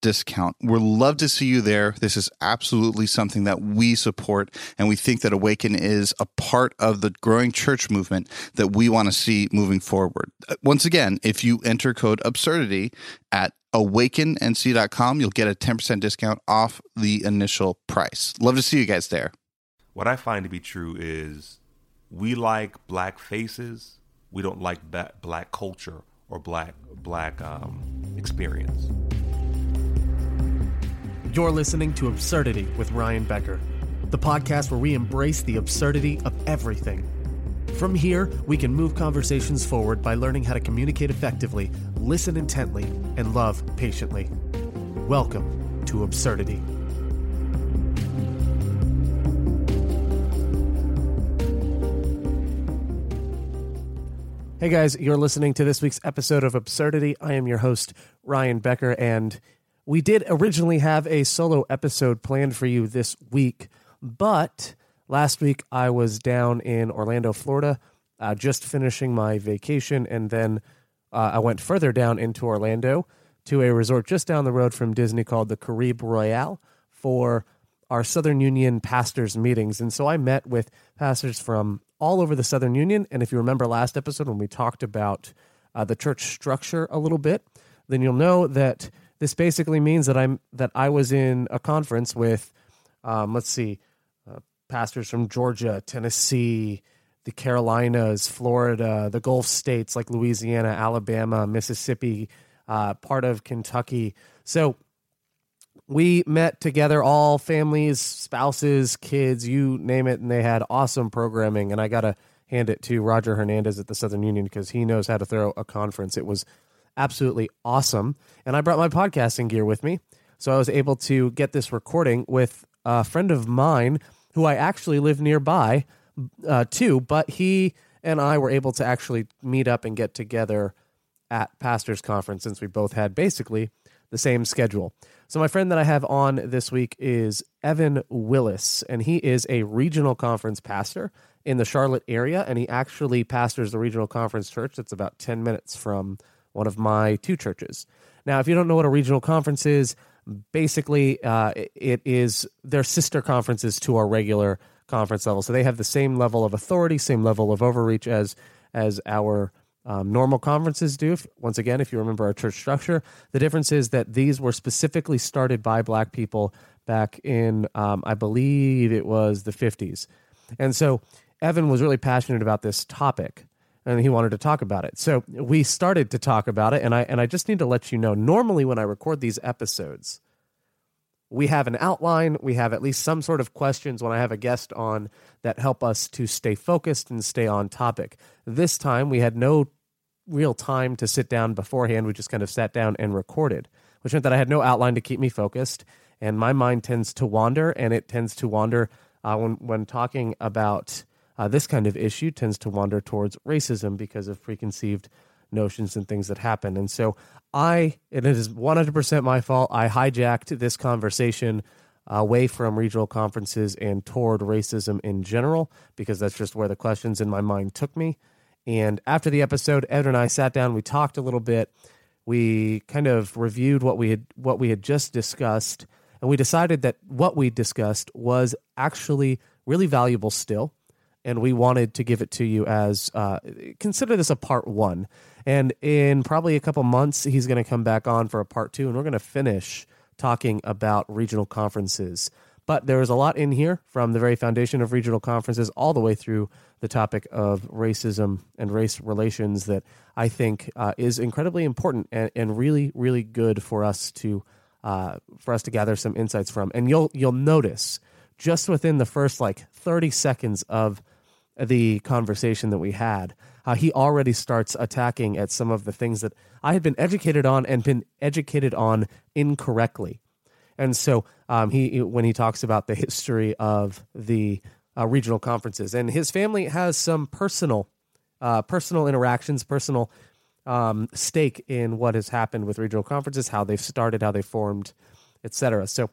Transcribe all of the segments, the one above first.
discount. We'd love to see you there. This is absolutely something that we support, and we think that Awaken is a part of the growing church movement that we want to see moving forward. Uh, once again, if you enter code absurdity at awakennc.com, you'll get a 10% discount off the initial price. Love to see you guys there. What I find to be true is we like black faces, we don't like black culture or black black um, experience. You're listening to Absurdity with Ryan Becker, the podcast where we embrace the absurdity of everything. From here, we can move conversations forward by learning how to communicate effectively, listen intently, and love patiently. Welcome to Absurdity. Hey guys, you're listening to this week's episode of Absurdity. I am your host, Ryan Becker, and we did originally have a solo episode planned for you this week, but last week I was down in Orlando, Florida, uh, just finishing my vacation, and then uh, I went further down into Orlando to a resort just down the road from Disney called the Caribe Royale for our Southern Union pastors meetings. And so I met with pastors from all over the Southern Union. And if you remember last episode when we talked about uh, the church structure a little bit, then you'll know that this basically means that I'm that I was in a conference with, um, let's see, uh, pastors from Georgia, Tennessee, the Carolinas, Florida, the Gulf states like Louisiana, Alabama, Mississippi, uh, part of Kentucky. So we met together, all families, spouses, kids, you name it, and they had awesome programming. And I got to hand it to Roger Hernandez at the Southern Union because he knows how to throw a conference. It was absolutely awesome. And I brought my podcasting gear with me. So I was able to get this recording with a friend of mine who I actually live nearby uh, but he and I were able to actually meet up and get together at Pastors Conference since we both had basically the same schedule. So, my friend that I have on this week is Evan Willis, and he is a regional conference pastor in the Charlotte area, and he actually pastors the regional conference church that's about 10 minutes from one of my two churches. Now, if you don't know what a regional conference is, basically uh, it is their sister conferences to our regular conference level. So they have the same level of authority, same level of overreach as as our um, normal conferences do. Once again, if you remember our church structure, the difference is that these were specifically started by black people back in, um, I believe it was the 50s. And so Evan was really passionate about this topic and he wanted to talk about it. So we started to talk about it, and I and I just need to let you know. Normally, when I record these episodes, we have an outline. We have at least some sort of questions when I have a guest on that help us to stay focused and stay on topic. This time, we had no real time to sit down beforehand. We just kind of sat down and recorded, which meant that I had no outline to keep me focused, and my mind tends to wander, and it tends to wander uh, when when talking about uh, this kind of issue tends to wander towards racism because of preconceived notions and things that happen. And so I, and it is 100% my fault. I hijacked this conversation away from regional conferences and toward racism in general because that's just where the questions in my mind took me. And after the episode, Ed and I sat down, we talked a little bit. We kind of reviewed what we had what we had just discussed, and we decided that what we discussed was actually really valuable still and we wanted to give it to you as uh, consider this a part one. And in probably a couple months, he's going to come back on for a part two, and we're going to finish talking about regional conferences. But there is a lot in here from the very foundation of regional conferences all the way through the topic of racism and race relations that I think uh, is incredibly important and, and really, really good for us to uh, for us to gather some insights from. And you'll you'll notice just within the first like 30 seconds of the conversation that we had, uh, he already starts attacking at some of the things that I had been educated on and been educated on incorrectly. And so um, he, when he talks about the history of the uh, regional conferences, and his family has some personal, uh, personal interactions, personal um, stake in what has happened with regional conferences, how they've started, how they formed, etc. So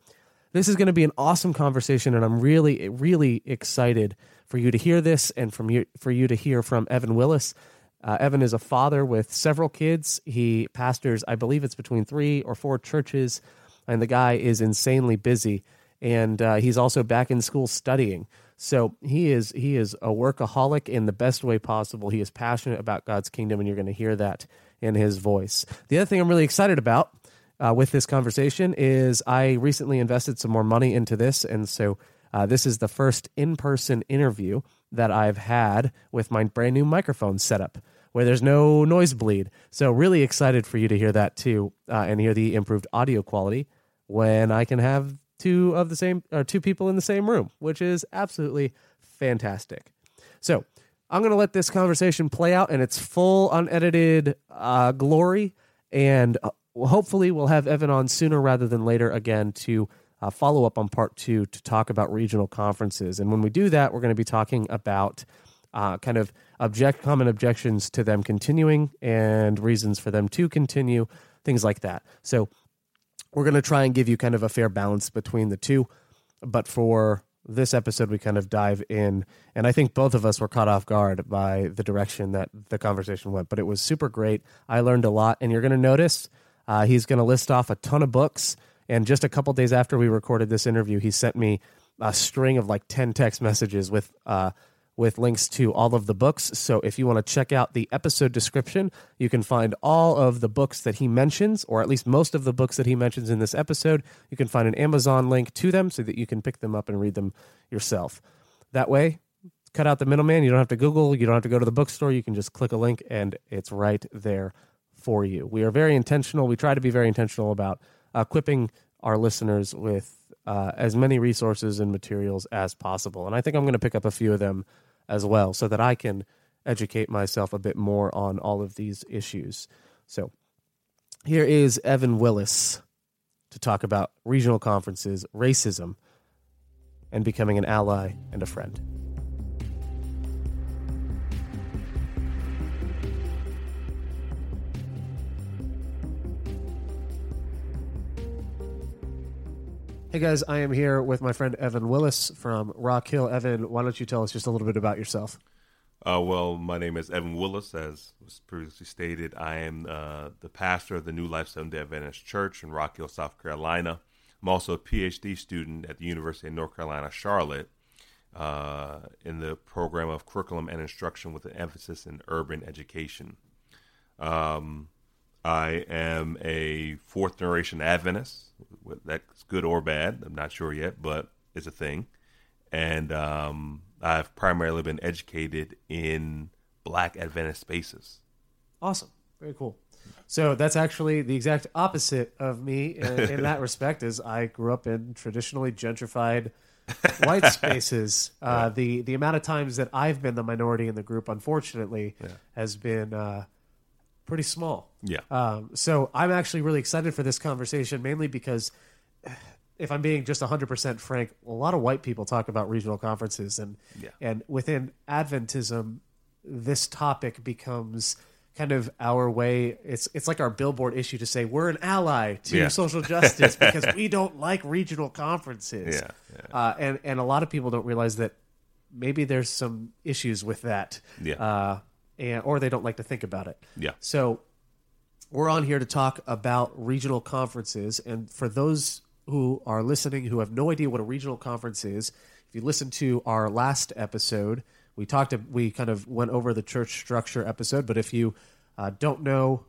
this is going to be an awesome conversation, and I'm really, really excited for you to hear this and from you for you to hear from Evan Willis. Uh, Evan is a father with several kids. He pastors, I believe it's between three or four churches, and the guy is insanely busy. And uh, he's also back in school studying. So he is he is a workaholic in the best way possible. He is passionate about God's kingdom, and you're going to hear that in his voice. The other thing I'm really excited about uh, with this conversation is I recently invested some more money into this, and so uh, this is the first in-person interview that I've had with my brand new microphone setup, where there's no noise bleed. So really excited for you to hear that too, uh, and hear the improved audio quality when I can have two of the same or two people in the same room, which is absolutely fantastic. So I'm going to let this conversation play out in its full unedited uh, glory and uh, well, hopefully we'll have Evan on sooner rather than later again to uh, follow up on part two to talk about regional conferences. And when we do that, we're going to be talking about uh, kind of object common objections to them continuing and reasons for them to continue, things like that. So we're going to try and give you kind of a fair balance between the two. But for this episode, we kind of dive in, and I think both of us were caught off guard by the direction that the conversation went. But it was super great. I learned a lot, and you're going to notice uh, he's going to list off a ton of books. And just a couple days after we recorded this interview, he sent me a string of like 10 text messages with uh, with links to all of the books. So if you want to check out the episode description, you can find all of the books that he mentions, or at least most of the books that he mentions in this episode. You can find an Amazon link to them so that you can pick them up and read them yourself. That way, cut out the middleman. You don't have to Google, you don't have to go to the bookstore. You can just click a link and it's right there for you. We are very intentional. We try to be very intentional about equipping our listeners with uh, as many resources and materials as possible. And I think I'm going to pick up a few of them as well so that I can educate myself a bit more on all of these issues. So here is Evan Willis to talk about regional conferences, racism, and becoming an ally and a friend. Hey guys, I am here with my friend Evan Willis from Rock Hill. Evan, why don't you tell us just a little bit about yourself? Uh, well, my name is Evan Willis, as was previously stated. I am uh, the pastor of the New Life Seventh Day Adventist Church in Rock Hill, South Carolina. I'm also a PhD student at the University of North Carolina, Charlotte, uh, in the program of curriculum and instruction with an emphasis in urban education. Um, I am a fourth generation Adventist. That's good or bad. I'm not sure yet, but it's a thing. And um, I've primarily been educated in Black Adventist spaces. Awesome. Very cool. So that's actually the exact opposite of me in, in that respect. Is I grew up in traditionally gentrified white spaces. Uh, The the amount of times that I've been the minority in the group, unfortunately, Yeah. has been uh, pretty small. Yeah. Um, so I'm actually really excited for this conversation, mainly because if I'm being just 100% frank, a lot of white people talk about regional conferences, and Yeah. and within Adventism, this topic becomes kind of our way. It's it's like our billboard issue to say we're an ally to Yeah. social justice because we don't like regional conferences. Yeah, yeah. Uh, and and a lot of people don't realize that maybe there's some issues with that. Yeah. Uh, and or they don't like to think about it. Yeah. So we're on here to talk about regional conferences. And for those who are listening who have no idea what a regional conference is, if you listen to our last episode, we talked, we kind of went over the church structure episode. But if you uh, don't know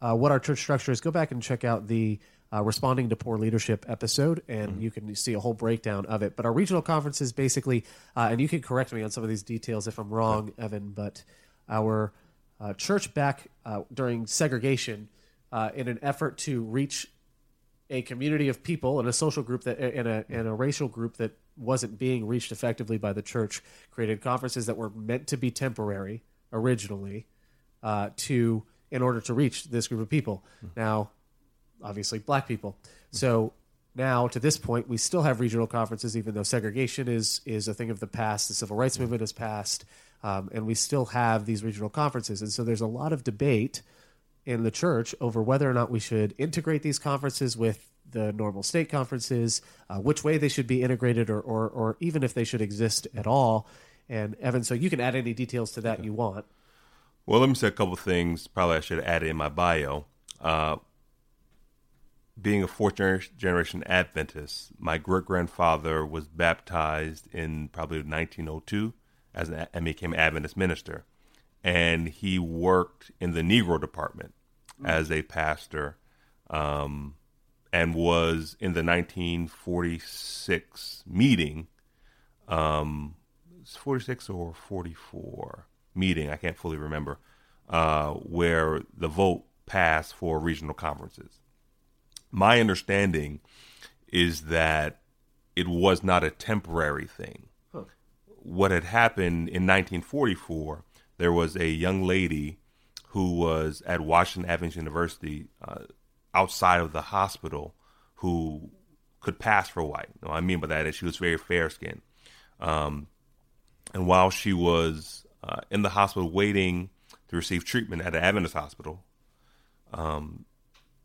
uh, what our church structure is, go back and check out the uh, responding to poor leadership episode, and mm-hmm. you can see a whole breakdown of it. But our regional conferences basically, uh, and you can correct me on some of these details if I'm wrong, Evan. But our uh, church back uh, during segregation, uh, in an effort to reach a community of people and a social group that in a in a racial group that wasn't being reached effectively by the church, created conferences that were meant to be temporary originally, uh, to in order to reach this group of people. Now, obviously, black people. So now to this point, we still have regional conferences, even though segregation is is a thing of the past. The civil rights movement has passed, um, and we still have these regional conferences. And so there's a lot of debate in the church over whether or not we should integrate these conferences with the normal state conferences, uh, which way they should be integrated, or, or, or even if they should exist at all. And Evan, so you can add any details to that you want. Well, let me say a couple things. Probably I should add in my bio. Uh, being a fourth generation Adventist, my great grandfather was baptized in probably 1902 as an, and became Adventist minister, and he worked in the Negro department as a pastor, um, and was in the 1946 meeting, um, 46 or 44 meeting, I can't fully remember, uh, where the vote passed for regional conferences. My understanding is that it was not a temporary thing. What had happened in 1944, there was a young lady who was at Washington Adventist University uh, outside of the hospital who could pass for white. What I mean by that is she was very fair skinned. Um, and while she was uh, in the hospital waiting to receive treatment at an Adventist hospital, um,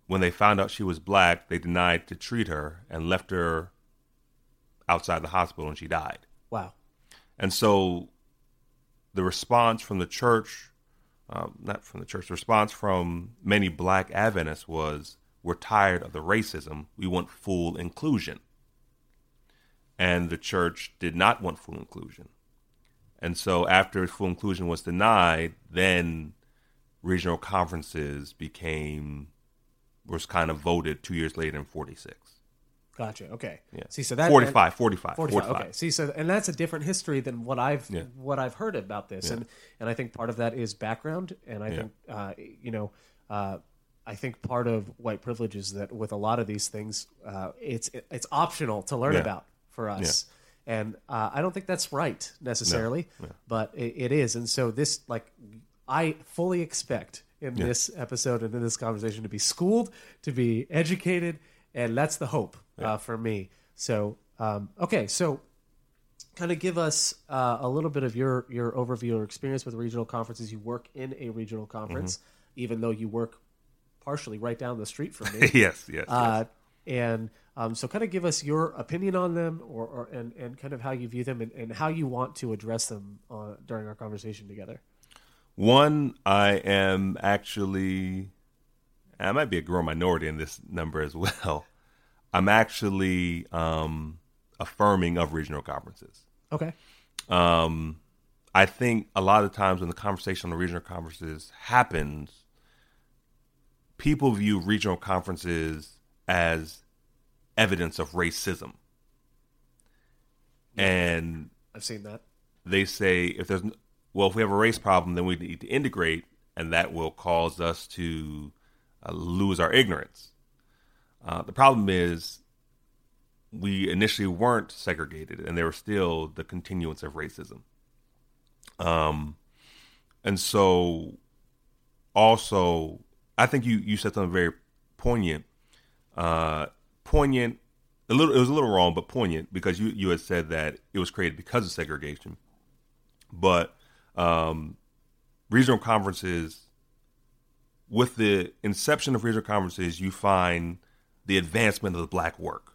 when they found out she was black, they denied to treat her and left her outside the hospital and she died. Wow. And so the response from the church um, not from the church, the response from many black Adventists was, We're tired of the racism. We want full inclusion. And the church did not want full inclusion. And so after full inclusion was denied, then regional conferences became, was kind of voted two years later in 46. Gotcha. Okay. Yeah. See, so that 45, 45, 45. 45. Okay. See, so and that's a different history than what I've yeah. what I've heard about this, yeah. and and I think part of that is background, and I yeah. think uh, you know. Uh, I think part of white privilege is that with a lot of these things, uh, it's it's optional to learn about for us, and uh, I don't think that's right necessarily, no. but it, it is. And so this, like, I fully expect in this episode and in this conversation to be schooled, to be educated, and that's the hope yeah. uh, for me. So um, okay, so kind of give us uh, a little bit of your your overview or experience with regional conferences. You work in a regional conference, mm-hmm. even though you work partially right down the street from me. yes, yes, uh, yes. And um, so, kind of give us your opinion on them, or, or and, and kind of how you view them, and, and how you want to address them uh, during our conversation together. One, I am actually, I might be a growing minority in this number as well. I'm actually um, affirming of regional conferences. Okay. Um, I think a lot of times when the conversation on the regional conferences happens, people view regional conferences as evidence of racism. Yeah, and I've seen that. They say if there's well, if we have a race problem, then we need to integrate, and that will cause us to uh, lose our ignorance. Uh, the problem is we initially weren't segregated, and there was still the continuance of racism. Um, and so, also, I think you you said something very poignant. Uh, poignant. A little. It was a little wrong, but poignant because you you had said that it was created because of segregation, but um, regional conferences. With the inception of regional conferences, you find the advancement of the black work.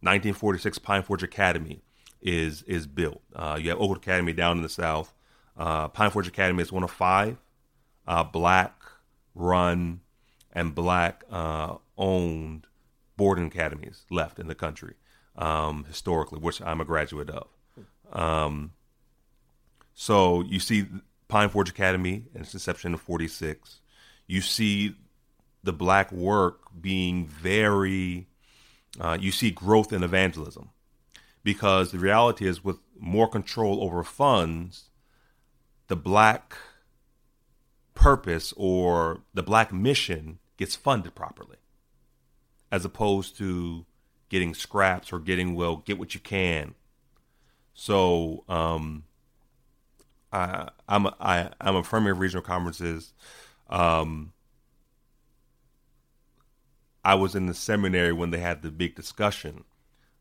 1946 Pine Forge Academy is is built. Uh, you have Oakwood Academy down in the south. Uh, Pine Forge Academy is one of five uh, black run and black uh, owned boarding academies left in the country um, historically, which I'm a graduate of. Um, So you see Pine Forge Academy and its inception in 46. You see the black work being very, uh, you see growth in evangelism because the reality is with more control over funds, the black purpose or the black mission gets funded properly as opposed to getting scraps or getting well get what you can so um I, I'm a, I, I'm affirming of regional conferences. Um, I was in the seminary when they had the big discussion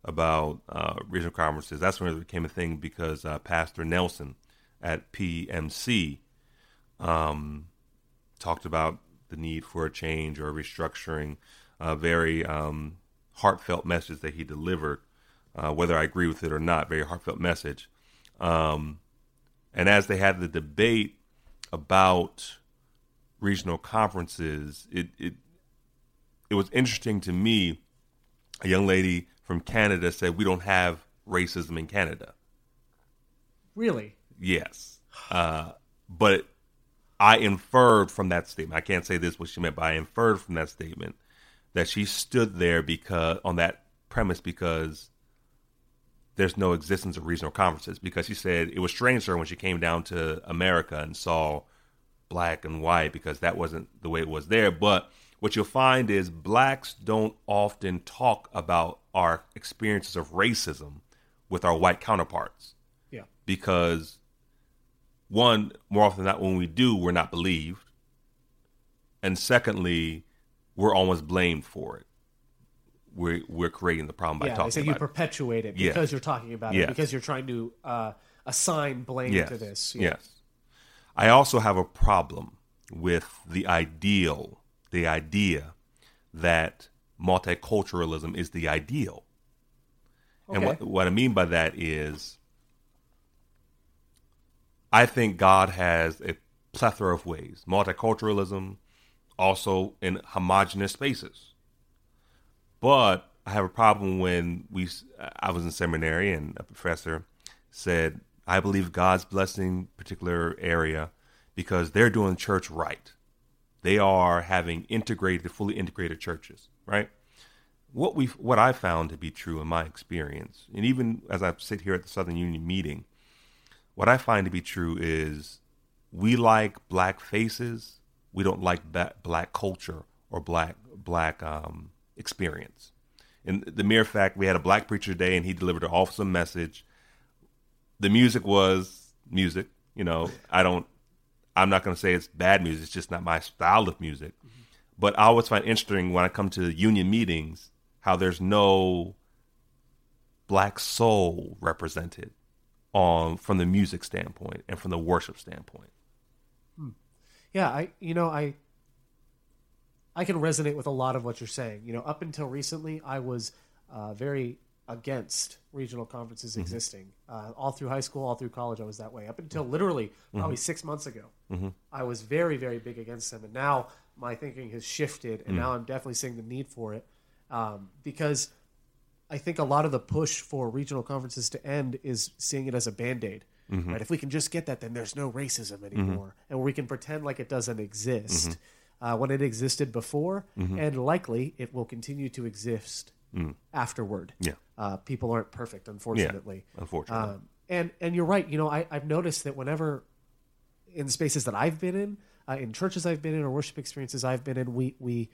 about uh, regional conferences. That's when it became a thing because uh, Pastor Nelson at PMC um, talked about the need for a change or a restructuring. A very um, heartfelt message that he delivered, uh, whether I agree with it or not. Very heartfelt message. Um, and as they had the debate about regional conferences, it it it was interesting to me. A young lady from Canada said, "We don't have racism in Canada." Really? Yes, uh, but I inferred from that statement. I can't say this what she meant, but I inferred from that statement that she stood there because on that premise because there's no existence of regional conferences because she said it was strange to her when she came down to America and saw black and white because that wasn't the way it was there. But what you'll find is blacks don't often talk about our experiences of racism with our white counterparts. Yeah. Because one, more often than not, when we do, we're not believed. And secondly, we're almost blamed for it we're we're creating the problem by yeah, talking so you perpetuate it because you're talking about it because you're trying to uh, assign blame yes. to this. Yes. I also have a problem with the ideal, the idea that multiculturalism is the ideal. And what, what I mean by that is, I think God has a plethora of ways. Multiculturalism, also in homogenous spaces. But I have a problem when we. I was in seminary and a professor said, "I believe God's blessing particular area because they're doing church right. They are having integrated, fully integrated churches, right?" What we what I found to be true in my experience, and even as I sit here at the Southern Union meeting, what I find to be true is we like black faces. We don't like black culture or black black um, experience. And the mere fact we had a black preacher today and he delivered an awesome message. The music was music. You know, I don't. I'm not going to say it's bad music. It's just not my style of music. But I always find interesting when I come to union meetings how there's no black soul represented on from the music standpoint and from the worship standpoint. Yeah, I you know I I can resonate with a lot of what you're saying. You know, up until recently, I was uh, very against regional conferences Mm-hmm. existing. Uh, all through high school, all through college, I was that way. Up until literally probably Mm-hmm. six months ago, I was very, very big against them. And now my thinking has shifted, Mm. and now I'm definitely seeing the need for it um, because I think a lot of the push for regional conferences to end is seeing it as a band aid. Mm-hmm. Right? If we can just get that, then there's no racism anymore, and we can pretend like it doesn't exist Mm-hmm. uh, when it existed before, and likely it will continue to exist afterward. Mm. Yeah. Uh, people aren't perfect, unfortunately. unfortunately. Um, and and you're right. You know, I, I've noticed that whenever in spaces that I've been in, uh, in churches I've been in, or worship experiences I've been in, we we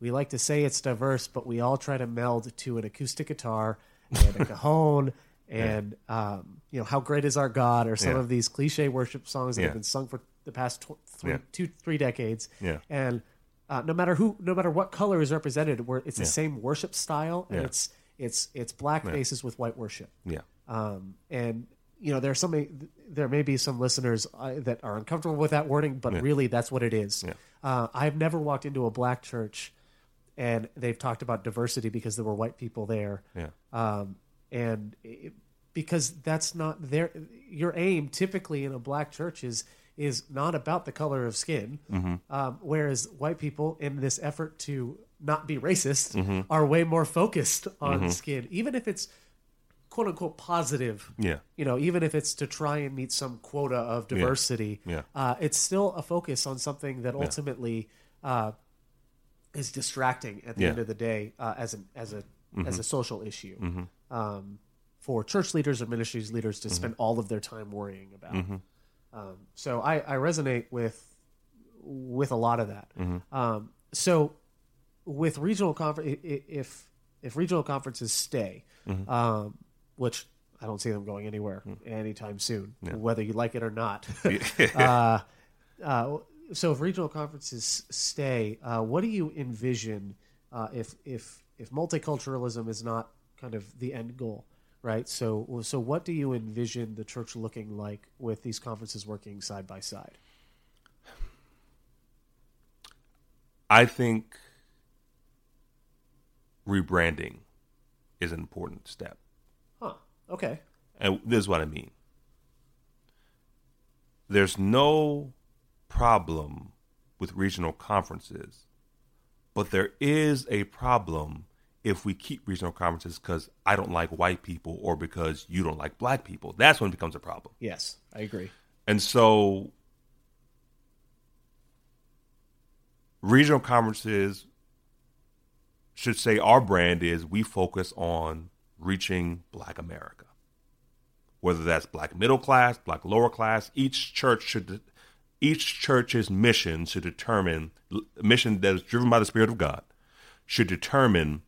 we like to say it's diverse, but we all try to meld to an acoustic guitar and a cajon. And um, you know how great is our God, or some Yeah. of these cliche worship songs that Yeah. have been sung for the past tw- three, Yeah. two, three decades. Yeah. And uh, no matter who, no matter what color is represented, where it's the Yeah. same worship style, and Yeah. it's it's it's black faces with white worship. yeah. Um, and you know, there are so many. There may be some listeners uh, that are uncomfortable with that wording, but really, that's what it is. Yeah. Uh, I've never walked into a black church, and they've talked about diversity because there were white people there. Yeah. Um, and it, because that's not their your aim typically in a black church is is not about the color of skin, um, whereas white people in this effort to not be racist are way more focused on skin, even if it's quote unquote positive. Yeah. You know, even if it's to try and meet some quota of diversity, Yeah. Uh, it's still a focus on something that ultimately uh, is distracting at the Yeah. end of the day uh, as an as a Mm-hmm. as a social issue um, for church leaders or ministries leaders Mm-hmm. to spend all of their time worrying about. Um, so I, I resonate with with a lot of that. Mm-hmm. Um, so with regional conference, if if regional conferences stay, Mm-hmm. um, which I don't see them going anywhere anytime soon, whether you like it or not. Uh, uh, so if regional conferences stay, uh, what do you envision uh, if if if multiculturalism is not kind of the end goal, right? So so what do you envision the church looking like with these conferences working side by side? I think rebranding is an important step. Huh. Okay. And this is what I mean. There's no problem with regional conferences, but there is a problem if we keep regional conferences because I don't like white people or because you don't like black people. That's when it becomes a problem. Yes, I agree. And so regional conferences should say our brand is we focus on reaching black America. Whether that's black middle class, black lower class, each church should each church's mission should determine mission that is driven by the spirit of God should determine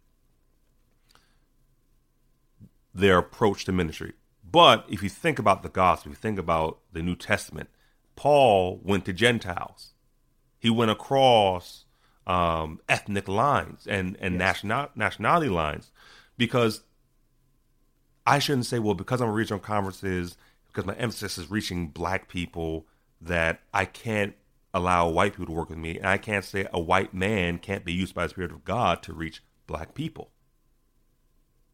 their approach to ministry. But if you think about the gospel, if you think about the New Testament, Paul went to Gentiles. He went across um, ethnic lines and, and national, nationality lines because I shouldn't say, well, because I'm a regional conferences, because my emphasis is reaching black people, that I can't allow white people to work with me. And I can't say a white man can't be used by the Spirit of God to reach black people.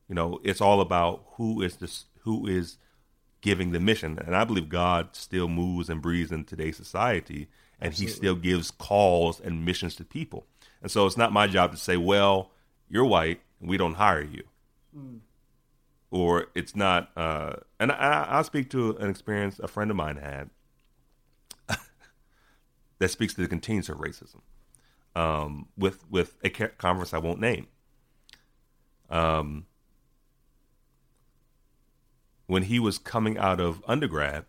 You know, it's all about who is this, who is giving the mission. And I believe God still moves and breathes in today's society, and He still gives calls and missions to people. And so it's not my job to say, well, you're white, and we don't hire you. Or it's not, uh, and I, I'll speak to an experience a friend of mine had that speaks to the continuance of racism um, with with a conference I won't name. Um, when he was coming out of undergrad,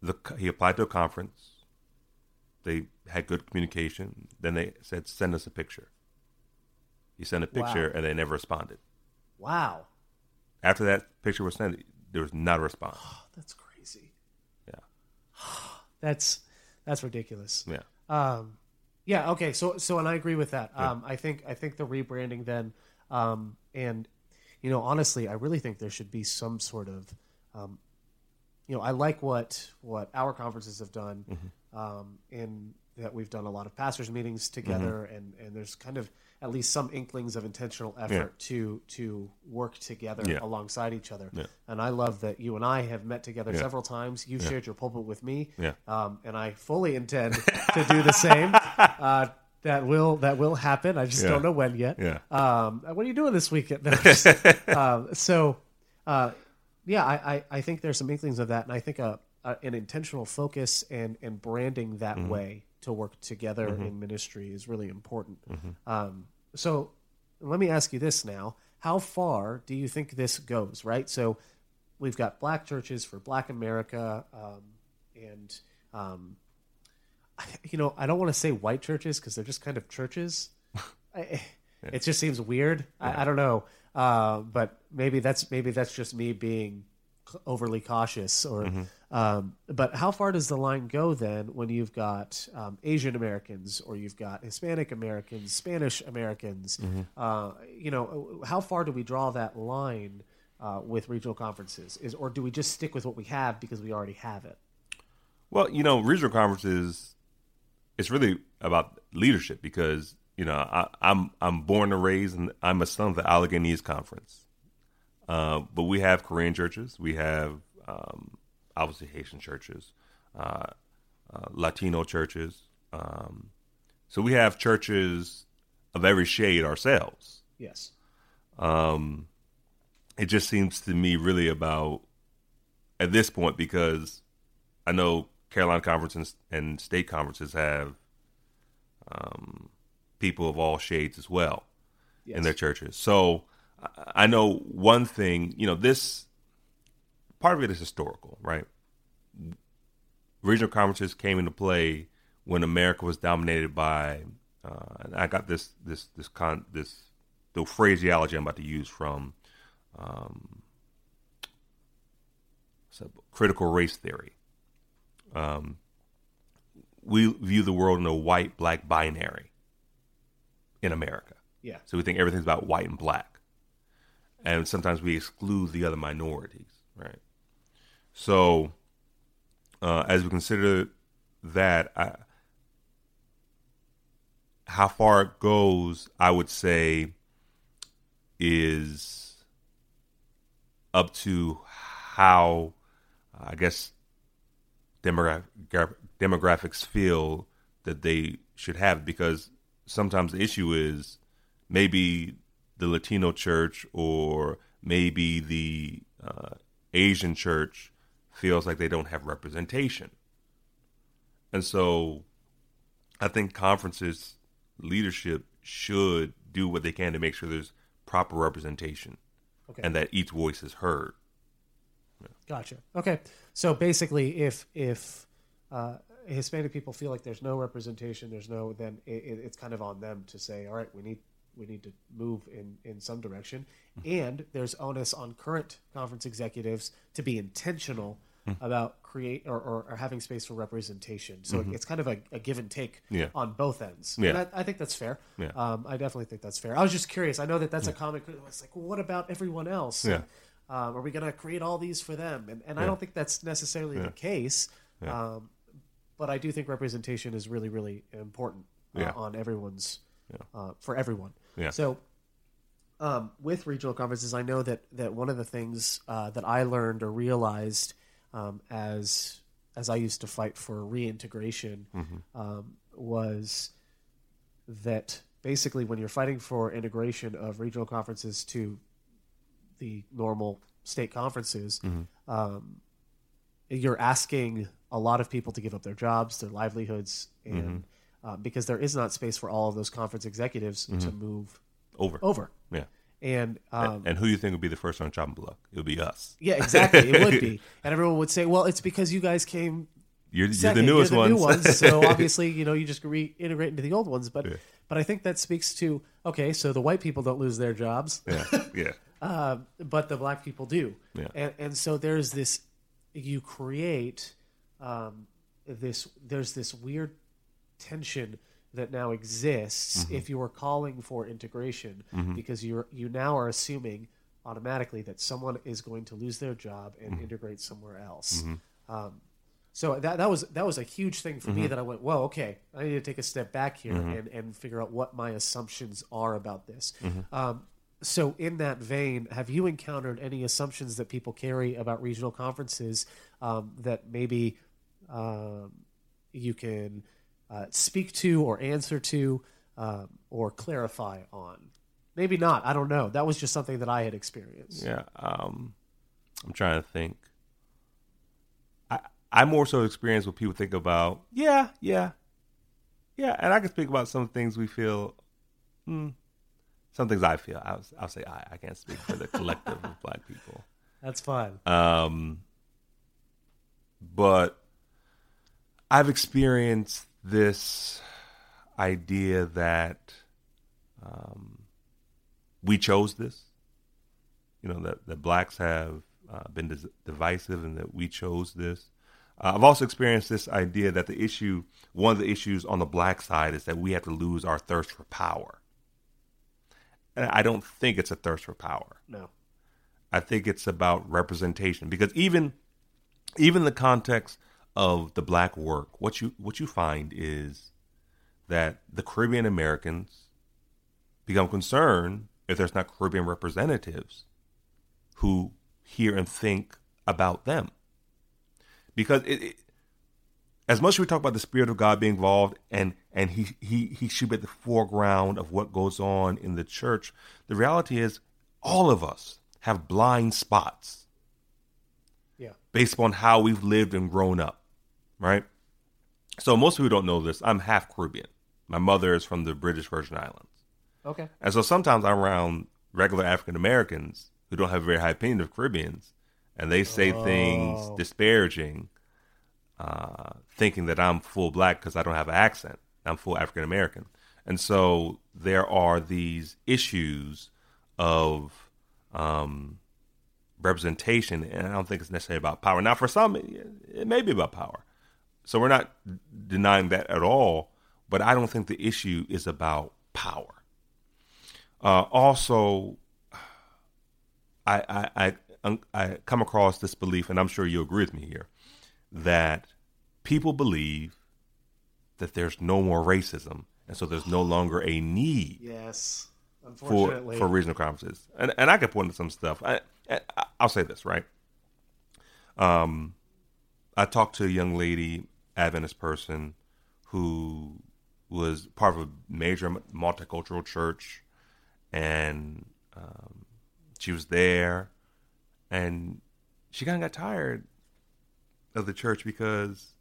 the he applied to a conference. They had good communication. Then they said, "Send us a picture." He sent a picture, Wow. and they never responded. Wow, After that picture was sent, there was not a response. that's crazy. Yeah, That's that's ridiculous. yeah, Um, yeah. Okay. So so and I agree with that. Um, I think I think the rebranding then, um, and you know, honestly, I really think there should be some sort of, um, you know, I like what what our conferences have done, um, in that we've done a lot of pastors meetings together, and and there's kind of at least some inklings of intentional effort to to work together Yeah. alongside each other. Yeah. And I love that you and I have met together Yeah. several times. You've shared your pulpit with me, Yeah. um, and I fully intend to do the same. Uh, that will that will happen. I just Yeah. don't know when yet. Yeah. Um, what are you doing this weekend? um, so, uh, yeah, I, I, I think there's some inklings of that, and I think a, a an intentional focus and and branding that Mm-hmm. way to work together in ministry is really important. Mm-hmm. Um, so, let me ask you this now: How far do you think this goes? Right. So, we've got black churches for Black America, um, and um, you know, I don't want to say white churches because they're just kind of churches. I, It just seems weird. I, I don't know, uh, but maybe that's maybe that's just me being overly cautious. Or, um, but how far does the line go then when you've got um, Asian Americans or you've got Hispanic Americans, Spanish Americans? Uh, you know, how far do we draw that line uh, with regional conferences? Is or do we just stick with what we have because we already have it? Well, you know, regional conferences, it's really about leadership because you know I, I'm I'm born and raised, and I'm a son of the Allegheny East Conference. Uh, but we have Korean churches, we have um, obviously Haitian churches, uh, uh, Latino churches. Um, so we have churches of every shade ourselves. Yes. Um, it just seems to me really about at this point because I know Carolina conferences and state conferences have um, people of all shades as well yes. in their churches. So I know one thing, you know, this part of it is historical, right? Regional conferences came into play when America was dominated by, uh, and I got this this this con this the phraseology I'm about to use from um, critical race theory. Um, we view the world in a white black binary in America. Yeah. So we think everything's about white and black. And sometimes we exclude the other minorities, right? So uh, as we consider that, I, how far it goes, I would say, is up to how, I guess, demogra- demographics feel that they should have. Because sometimes the issue is maybe the Latino church or maybe the uh, Asian church feels like they don't have representation. And so I think conferences leadership should do what they can to make sure there's proper representation okay. and that each voice is heard. Yeah. Gotcha. Okay. So basically, if if uh, Hispanic people feel like there's no representation, there's no, then it, it's kind of on them to say, all right, we need we need to move in in some direction, mm-hmm. and there's onus on current conference executives to be intentional mm-hmm. about create or, or, or, having space for representation. So mm-hmm. it's kind of a, a, give and take yeah. on both ends. Yeah. I, I, think that's fair. Yeah. Um, I definitely think that's fair. I was just curious. I know that that's yeah. a common. It's like, well, what about everyone else? Yeah. Um, are we going to create all these for them? And, and I don't think that's necessarily the case. Um, but I do think representation is really, really important uh, on everyone's uh, for everyone. Yeah. So um, with regional conferences, I know that that one of the things uh, that I learned or realized um, as as I used to fight for reintegration mm-hmm. um, was that basically when you're fighting for integration of regional conferences to the normal state conferences, mm-hmm. um, you're asking a lot of people to give up their jobs, their livelihoods, and mm-hmm. uh, because there is not space for all of those conference executives to mm-hmm. move over. Over. Yeah. And, um, and, and who you think would be the first on chopping block? It would be us. Yeah, exactly. It would be, and everyone would say, "Well, it's because you guys came. You're, you're the newest you're the ones. New ones. So obviously, you know, you just reintegrate into the old ones. But yeah. but I think that speaks to okay, so the white people don't lose their jobs. Yeah, yeah. uh, but the black people do. Yeah. And and so there's this, you create, um, this there's this weird tension that now exists mm-hmm. if you are calling for integration mm-hmm. because you're you now are assuming automatically that someone is going to lose their job and mm-hmm. integrate somewhere else. Mm-hmm. Um, so that that was that was a huge thing for me mm-hmm. that I went, well, okay, I need to take a step back here mm-hmm. and, and figure out what my assumptions are about this. Um, so in that vein, have you encountered any assumptions that people carry about regional conferences um, that maybe um, you can uh, speak to or answer to um, or clarify on. Maybe not. I don't know. That was just something that I had experienced. Yeah. Um, I'm trying to think. I more so experience what people think about. Yeah, yeah, yeah. And I can speak about some things we feel. Hmm, some things I feel. I'll, I'll say I. I can't speak for the collective of Black people. That's fine. Um, but I've experienced this idea that um, we chose this. You know that that blacks have uh, been dis- divisive and that we chose this. Uh, I've also experienced this idea that the issue, one of the issues on the black side, is that we have to lose our thirst for power. And I don't think it's a thirst for power. No, I think it's about representation because even even the context of the black work, what you what you find is that the Caribbean Americans become concerned if there's not Caribbean representatives who hear and think about them. Because it, it, as much as we talk about the Spirit of God being involved and and he, he he should be at the foreground of what goes on in the church, the reality is all of us have blind spots Yeah. based upon how we've lived and grown up, right? So most people don't know this. I'm half Caribbean. My mother is from the British Virgin Islands. Okay. And so sometimes I'm around regular African Americans who don't have a very high opinion of Caribbeans, and they say things Oh. disparaging, uh, thinking that I'm full black because I don't have an accent. I'm full African American. And so there are these issues of um, representation, and I don't think it's necessarily about power. Now, for some, it, it may be about power. So we're not denying that at all, but I don't think the issue is about power. Uh, also, I, I, I, I come across this belief, and I'm sure you agree with me here, that people believe that there's no more racism, and so there's no longer a need Yes. for Unfortunately. for regional conferences. And and I could point to some stuff. I, I I'll say this right. Um, I talked to a young lady, Adventist person, who was part of a major multicultural church, and um, she was there, and she kind of got tired of the church because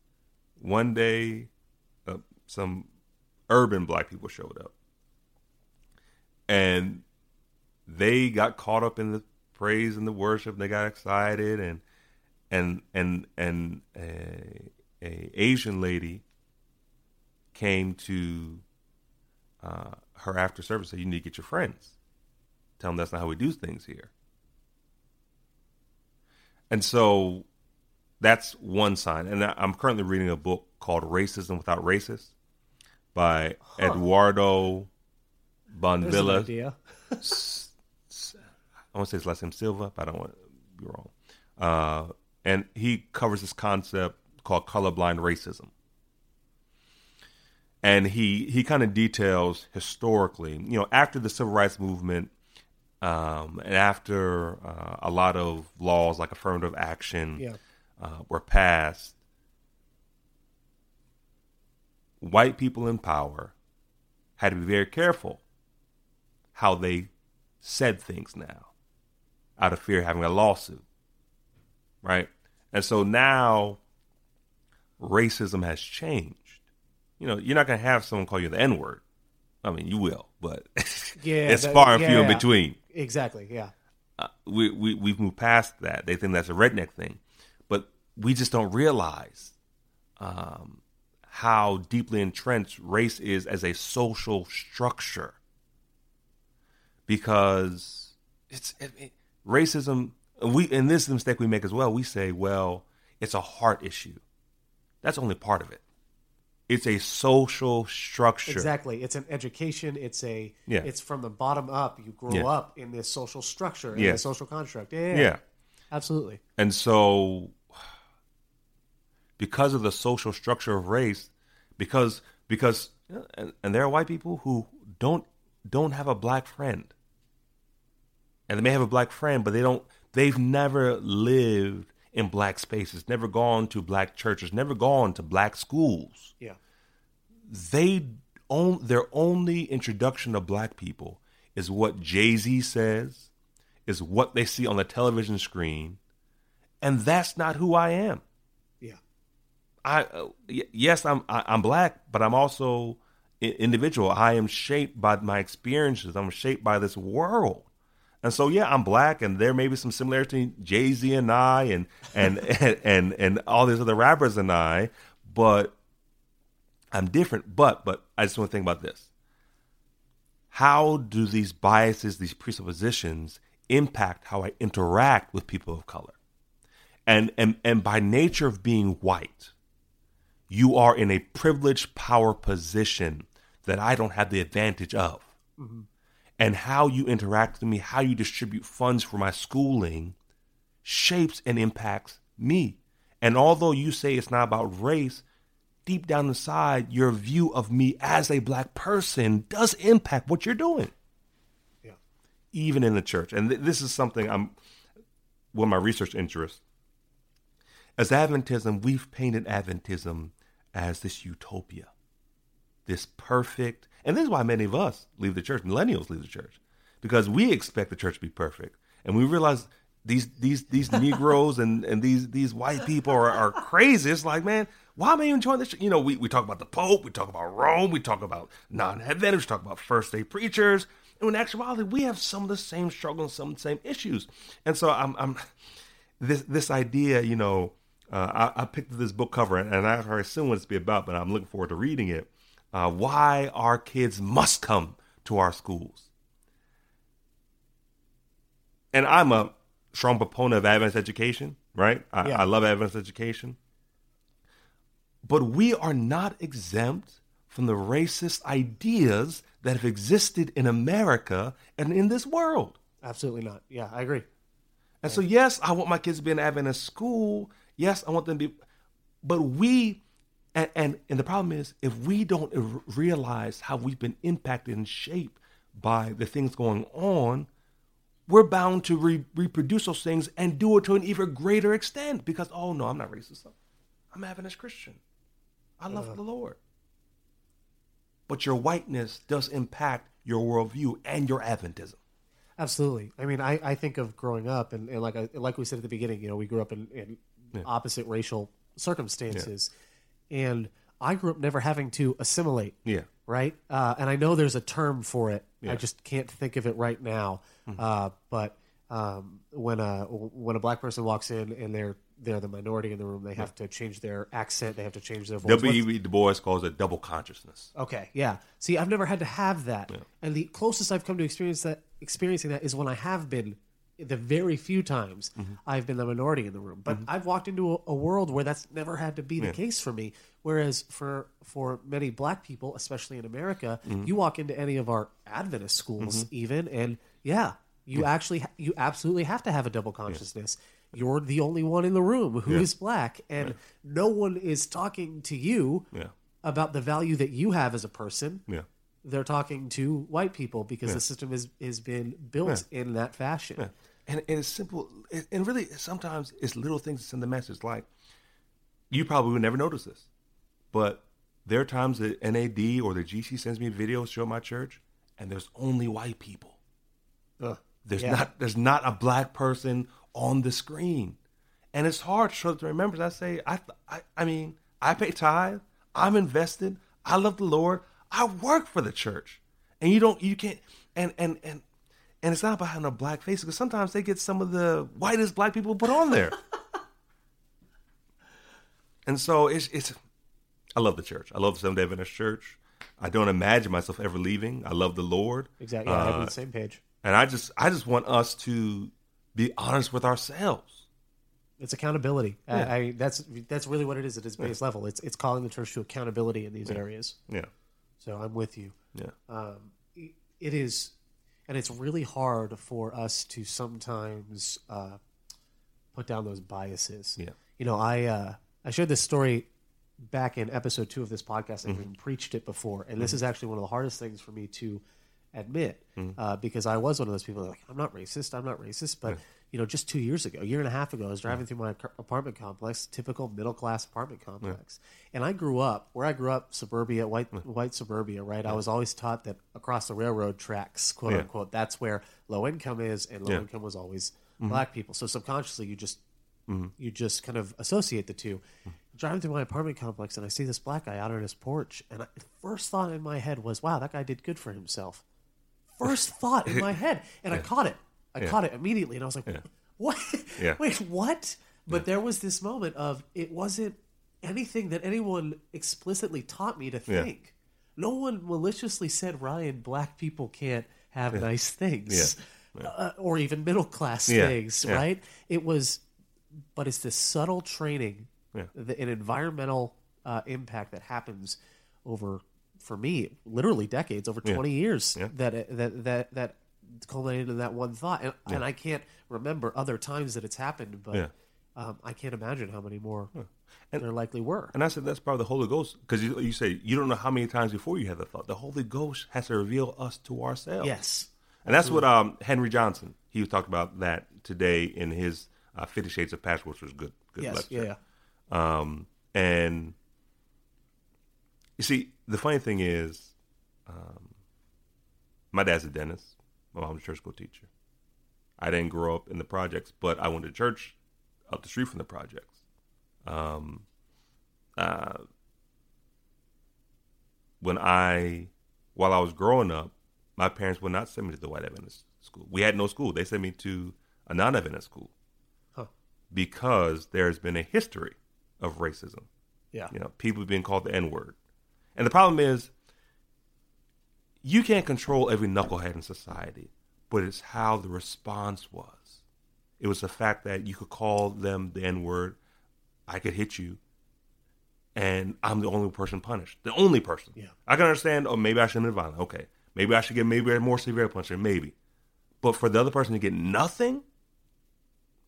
one day uh, some urban black people showed up. And they got caught up in the praise and the worship. And they got excited and and and and a, a asian lady came to uh, her after service and said you need to get your friends. Tell them that's not how we do things here and so that's one sign and i'm currently reading a book called racism without racists by eduardo There's an Bonilla. I want to say his last name Silva, but I don't want to be wrong. Uh, and he covers this concept called colorblind racism. And he he kind of details historically, you know, after the civil rights movement, um, and after uh, a lot of laws like affirmative action Yeah. uh, were passed, white people in power had to be very careful how they said things now out of fear of having a lawsuit. Right? And so now racism has changed. You know, you're not going to have someone call you the N word. I mean, you will, but Yeah, it's that- far and few yeah, in yeah. between. Exactly. Yeah. Uh, we, we, we've moved past that. They think that's a redneck thing. But we just don't realize um, how deeply entrenched race is as a social structure because it's it, it- racism. We and this is the mistake we make as well. We say, well, it's a heart issue. That's only part of it. It's a social structure. Exactly. It's an education. It's a. Yeah. It's from the bottom up. You grow Yeah. up in this social structure, in Yeah. this social construct. Yeah, yeah. Yeah. Absolutely. And so, because of the social structure of race, because because and, and there are white people who don't don't have a black friend, and they may have a black friend, but they don't. They've never lived in black spaces, never gone to black churches, never gone to black schools. Yeah. They own their only introduction to black people is what Jay Z says, is what they see on the television screen, and that's not who I am. Yeah. I uh, y- yes, I'm I, I'm black, but I'm also i- individual. I am shaped by my experiences. I'm shaped by this world, and so yeah, I'm black, and there may be some similarity Jay Z and I, and and, and and and all these other rappers and I, but I'm different. But but I just want to think about this. How do these biases, these presuppositions, impact how I interact with people of color? and and and by nature of being white you are in a privileged power position that i don't have the advantage of mm-hmm. And how you interact with me how you distribute funds for my schooling shapes and impacts me. And although you say it's not about race deep down inside your view of me as a black person does impact what you're doing. Yeah. even in the church. And th- this is something i'm one of my research interests as Adventism, we've painted Adventism as this utopia, this perfect, and this is why many of us leave the church, millennials leave the church, because we expect the church to be perfect. and we realize these these these Negroes and and these these white people are, are crazy. It's like, man, why am I even joining this? You know, we, we talk about the Pope, we talk about Rome, we talk about non-Adventists, we talk about first day preachers. And in actuality, we have some of the same struggles, some of the same issues. And so I'm, I'm this this idea, you know, uh, I, I, picked this book cover, and I already assume what it's be about, but I'm looking forward to reading it. Uh, why our kids must come to our schools. And I'm a strong proponent of Adventist education, right? I, yeah. I love Adventist education. But we are not exempt from the racist ideas that have existed in America and in this world. Absolutely not. Yeah, I agree. And yeah. so, yes, I want my kids to be in Adventist school. Yes, I want them to be, but we, and, and, and the problem is, if we don't realize how we've been impacted and shaped by the things going on, we're bound to re- reproduce those things and do it to an even greater extent because, oh no, I'm not racist. I'm an Adventist Christian. I love uh, the Lord. But your whiteness does impact your worldview and your Adventism. Absolutely. I mean, I, I think of growing up, and, and like I, like we said at the beginning, you know, we grew up in, in yeah. opposite racial circumstances, yeah. And I grew up never having to assimilate. Yeah. Right. Uh, and I know there's a term for it. Yeah. I just can't think of it right now. Mm-hmm. Uh, but um, when a when a black person walks in and they're they're the minority in the room. They have yeah. to change their accent. They have to change their voice. W. E. Du Bois calls it double consciousness. Okay, yeah. See, I've never had to have that, yeah. and the closest I've come to experience that experiencing that is when I have been the very few times mm-hmm. I've been the minority in the room. But mm-hmm. I've walked into a, a, world where that's never had to be the yeah. case for me. Whereas for for many black people, especially in America, mm-hmm. you walk into any of our Adventist schools, mm-hmm. even, and yeah, you actually you absolutely have to have a double consciousness you're the only one in the room who yeah. is black, and no one is talking to you yeah. about the value that you have as a person. Yeah. They're talking to white people because yeah. the system has has been built in that fashion. And, and it's simple, and really sometimes it's little things that send the message. Like you probably would never notice this, but there are times that NAD or the GC sends me videos show my church, and there's only white people. Ugh. There's not there's not a black person on the screen. And it's hard to remember. I say, I, I, I mean, I pay tithe. I'm invested. I love the Lord. I work for the church. And you don't, you can't, and, and, and, and it's not about having a black face because sometimes they get some of the whitest black people put on there. and so it's, it's, I love the church. I love the Seventh day Adventist church. I don't imagine myself ever leaving. I love the Lord. Exactly. Yeah, uh, I'm on the same page. And I just, I just want us to be honest with ourselves. It's accountability. Yeah. I, I, that's that's really what it is at its base yeah. level. It's it's calling the church to accountability in these yeah. areas. Yeah. So I'm with you. Yeah. Um, it is, and it's really hard for us to sometimes uh, put down those biases. Yeah. You know, I uh, I shared this story back in episode two of this podcast. I've mm-hmm. preached it before, and mm-hmm. this is actually one of the hardest things for me to admit mm-hmm. uh, because I was one of those people that like I'm not racist, I'm not racist, but. You know, just two years ago, a year and a half ago, I was driving yeah. through my apartment complex, typical middle class apartment complex, yeah. and I grew up where I grew up, suburbia, white white suburbia, right? I was always taught that across the railroad tracks, quote unquote, that's where low income is, and low income was always mm-hmm. black people. So subconsciously, you just mm-hmm. you just kind of associate the 2 mm-hmm. Driving through my apartment complex, and I see this black guy out on his porch, and I, first thought in my head was, "Wow, that guy did good for himself." first thought in my head, and I caught it. I caught it immediately, and I was like, "What? Wait, what?" But there was this moment of it wasn't anything that anyone explicitly taught me to think. No one maliciously said, "Ryan, black people can't have nice things." Uh, or even middle class things, right? It was, but it's this subtle training, the, an environmental uh, impact that happens over for me literally decades over 20 yeah. years yeah. that that that that culminated in that one thought. And, yeah. and I can't remember other times that it's happened but um, I can't imagine how many more and, there likely were. and I said that's probably the Holy Ghost because you, you say you don't know how many times before you had the thought. The Holy Ghost has to reveal us to ourselves. Yes. And that's what um, Henry Johnson he was talking about that today in his uh, Fifty Shades of Passion which was good good yes, lecture. Yeah. Um, and you see the funny thing is, um, my dad's a dentist. My mom's a church school teacher. I didn't grow up in the projects, but I went to church up the street from the projects. Um, uh, when I, while I was growing up, my parents would not send me to the white Adventist school. We had no school. They sent me to a non-Adventist school Huh. because there's been a history of racism. Yeah. You know, people being called the N word. And the problem is, you can't control every knucklehead in society, but it's how the response was. It was the fact that you could call them the N word, I could hit you, and I'm the only person punished. The only person. Yeah. I can understand, oh, maybe I shouldn't have been violent. Okay. Maybe I should get maybe a more severe punishment, maybe. But for the other person to get nothing,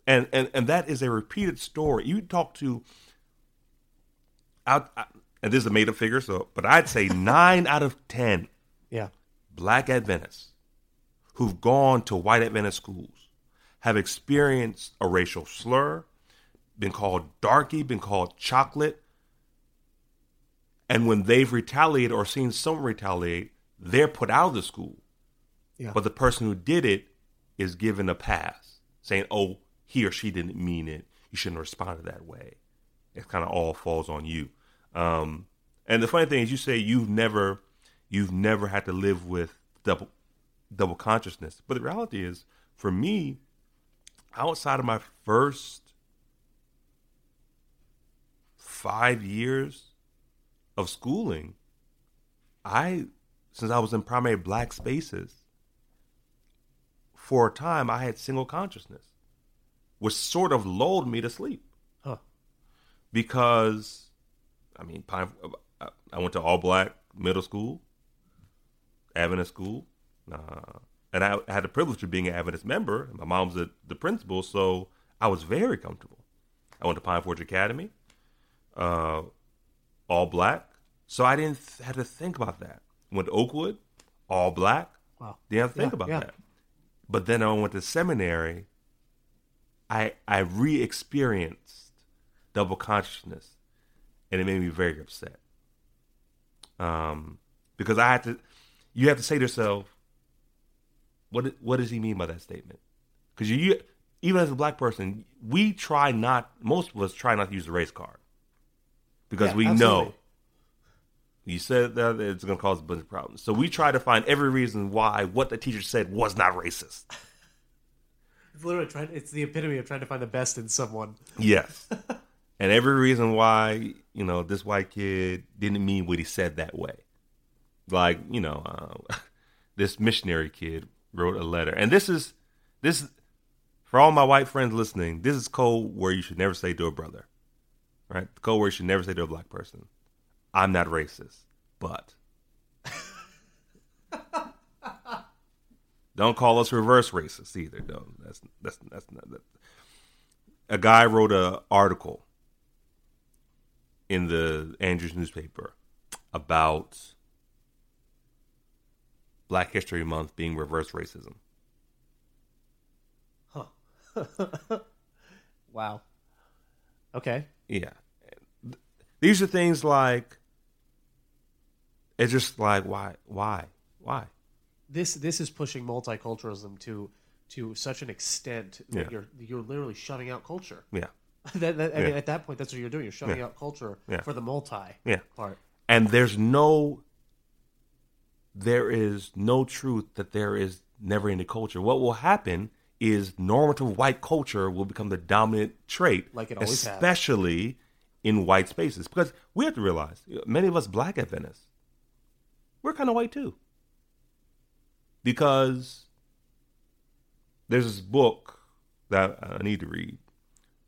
and and, and that is a repeated story. You talk to out, and this is a made up figure, so but I'd say nine out of ten Yeah. black Adventists who've gone to white Adventist schools have experienced a racial slur, been called darky, been called chocolate. And when they've retaliated or seen someone retaliate, they're put out of the school. Yeah. But the person who did it is given a pass, saying, oh, he or she didn't mean it. You shouldn't have responded that way. It kind of all falls on you. Um, and the funny thing is, you say you've never, you've never had to live with double, double consciousness. But the reality is, for me, outside of my first five years of schooling, I, since I was in primary black spaces, for a time I had single consciousness, which sort of lulled me to sleep Huh. because, I mean, I went to all black middle school, Adventist school, uh, and I had the privilege of being an Adventist member. My mom's the, the principal, so I was very comfortable. I went to Pine Forge Academy, uh, all black, so I didn't th- have to think about that. Went to Oakwood, all black, Wow. didn't have to think Yeah, about yeah. that. But then I went to seminary. I I re-experienced double consciousness, and it made me very upset. Um, because I had to, you have to say to yourself, what what does he mean by that statement? Because you, you even as a black person, we try not. Most of us try not to use the race card because Yeah, we absolutely. know you said that it's going to cause a bunch of problems. So we try to find every reason why what the teacher said was not racist. It's literally trying. It's the epitome of trying to find the best in someone. Yes. and every reason why, you know, this white kid didn't mean what he said that way. Like, you know, uh, this missionary kid wrote a letter. And this is, this, for all my white friends listening, this is code where you should never say to a brother, right? The code where you should never say to a black person, I'm not racist, but. Don't call us reverse racist either. Don't. That's that's that's not that. A guy wrote an article in the Andrews newspaper about Black History Month being reverse racism. Huh. wow. Okay. Yeah. These are things like it's just like why why why This this is pushing multiculturalism to to such an extent that Yeah. you're you're literally shutting out culture. yeah that, that, I mean, at that point, that's what you're doing. You're shutting Yeah. out culture Yeah. for the multi yeah part. and there's no there is no truth that there is never any culture what will happen is normative white culture will become the dominant trait Like it always has. especially in white spaces because we have to realize many of us black Adventists, we're kind of white too because there's this book that i need to read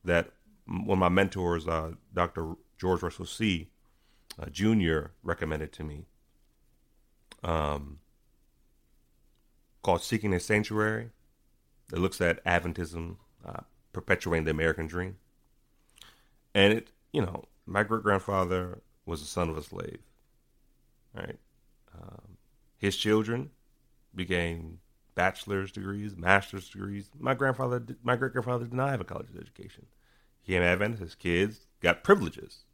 that one of my mentors uh, dr george russell c uh, Jr. recommended to me, um, called "Seeking a Sanctuary." It looks at Adventism uh, perpetuating the American dream, and it, you know, my great grandfather was the son of a slave, right? Um, his children became bachelor's degrees, master's degrees. My grandfather, did- my great grandfather, did not have a college education. He became Adventist. His kids got privileges,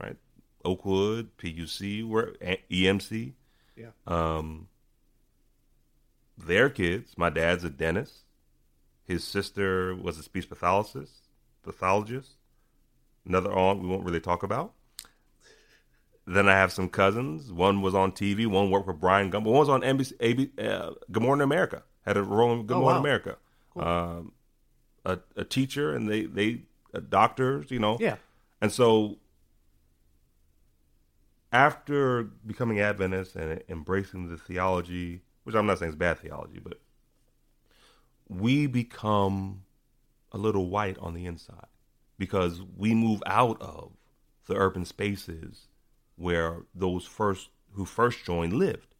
right? Oakwood, PUC, where EMC. Yeah. Um, their kids. My dad's a dentist. His sister was a speech pathologist. Pathologist. Another aunt we won't really talk about. Then I have some cousins. One was on TV. One worked for Bryant Gumbel. One was on NBC, AB, uh, Good Morning America. Had a role in Good Oh, Morning wow. America. Um, a, a teacher and they they uh, doctors. You know. Yeah. And so, after becoming Adventist and embracing the theology, which I'm not saying is bad theology, but we become a little white on the inside because we move out of the urban spaces where those first who first joined lived,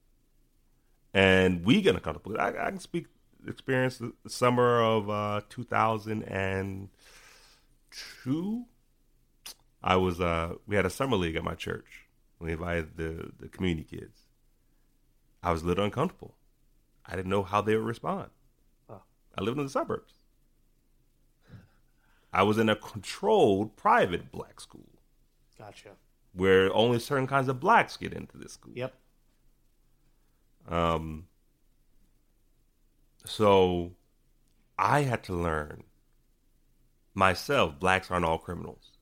and we get uncomfortable. I, I can speak experience the summer of uh, 2002 I was uh we had a summer league at my church. We invited the the community kids. I was a little uncomfortable. I didn't know how they would respond. Oh. I lived in the suburbs. I was in a controlled private black school Gotcha. where only certain kinds of blacks get into this school. Yep. Um, so I had to learn myself, blacks aren't all criminals.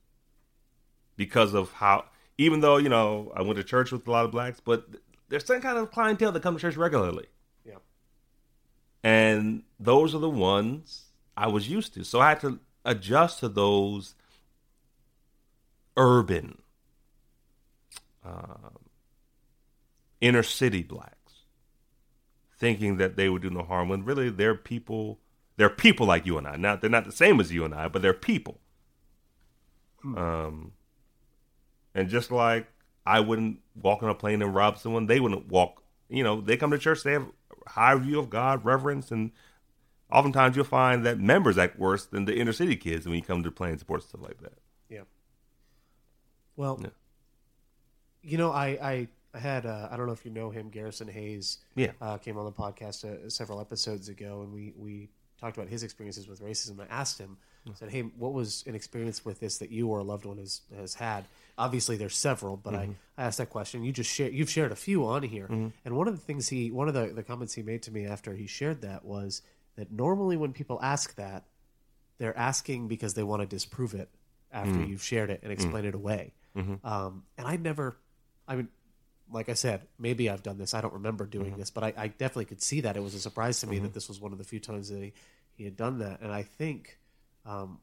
Because of how, even though, you know, I went to church with a lot of blacks, but there's some kind of clientele that come to church regularly. Yep. And those are the ones I was used to. So I had to adjust to those urban, um, inner city blacks, thinking that they would do no harm when really they're people. They're people like you and I. Now they're not the same as you and I, but they're people. Um, and just like I wouldn't walk on a plane and rob someone, they wouldn't walk. You know, they come to church, they have a high view of God, reverence, and oftentimes you'll find that members act worse than the inner city kids when you come to playing sports and stuff like that. Yeah. Well, Yeah. you know, I I, I had uh, I don't know if you know him, Garrison Hayes. Yeah. uh, came on the podcast uh, several episodes ago, and we we talked about his experiences with racism. I asked him, said, "Hey, what was an experience with this that you or a loved one has has had?" Obviously, there's several, but I, mm-hmm. I asked that question. You just share, you've shared a few on here, mm-hmm. and one of the things he, one of the, the comments he made to me after he shared that was that normally when people ask that, they're asking because they want to disprove it after mm. you've shared it and mm. explain it away. Mm-hmm. Um, and I never, I mean, like I said, maybe I've done this. I don't remember doing this, but I, I definitely could see that. It was a surprise to me that this was one of the few times that he, he had done that. And I think, um,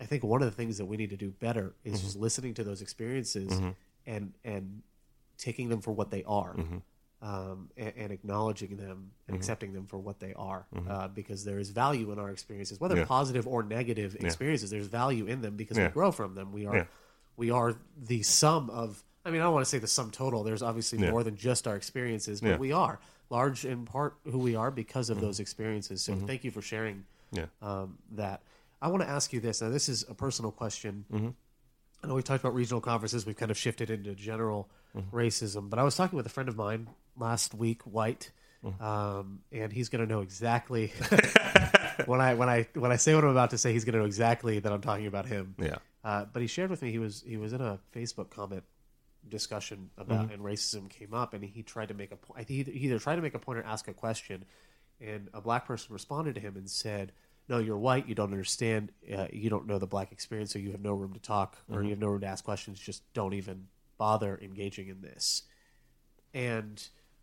I think one of the things that we need to do better is just mm-hmm. listening to those experiences mm-hmm. and and taking them for what they are, mm-hmm. um, and, and acknowledging them and accepting them for what they are, uh, because there is value in our experiences, whether Yeah. positive or negative experiences. There's value in them because Yeah. we grow from them. We are Yeah. we are the sum of. I mean, I don't want to say the sum total. There's obviously Yeah. more than just our experiences, but Yeah. we are large in part who we are because of those experiences. So thank you for sharing Yeah. um, that. I want to ask you this. Now, this is a personal question. Mm-hmm. I know we talked about regional conferences. We've kind of shifted into general Mm-hmm. racism. But I was talking with a friend of mine last week, White, Mm-hmm. um, and he's going to know exactly when I when I when I say what I'm about to say. He's going to know exactly that I'm talking about him. Yeah. Uh, but he shared with me he was he was in a Facebook comment discussion about Mm-hmm. and racism came up, and he tried to make a point. He either, he either tried to make a point or ask a question, and a black person responded to him and said, "No, you're white. You don't understand. Uh, you don't know the black experience, so you have no room to talk or you have no room to ask questions. Just don't even bother engaging in this." And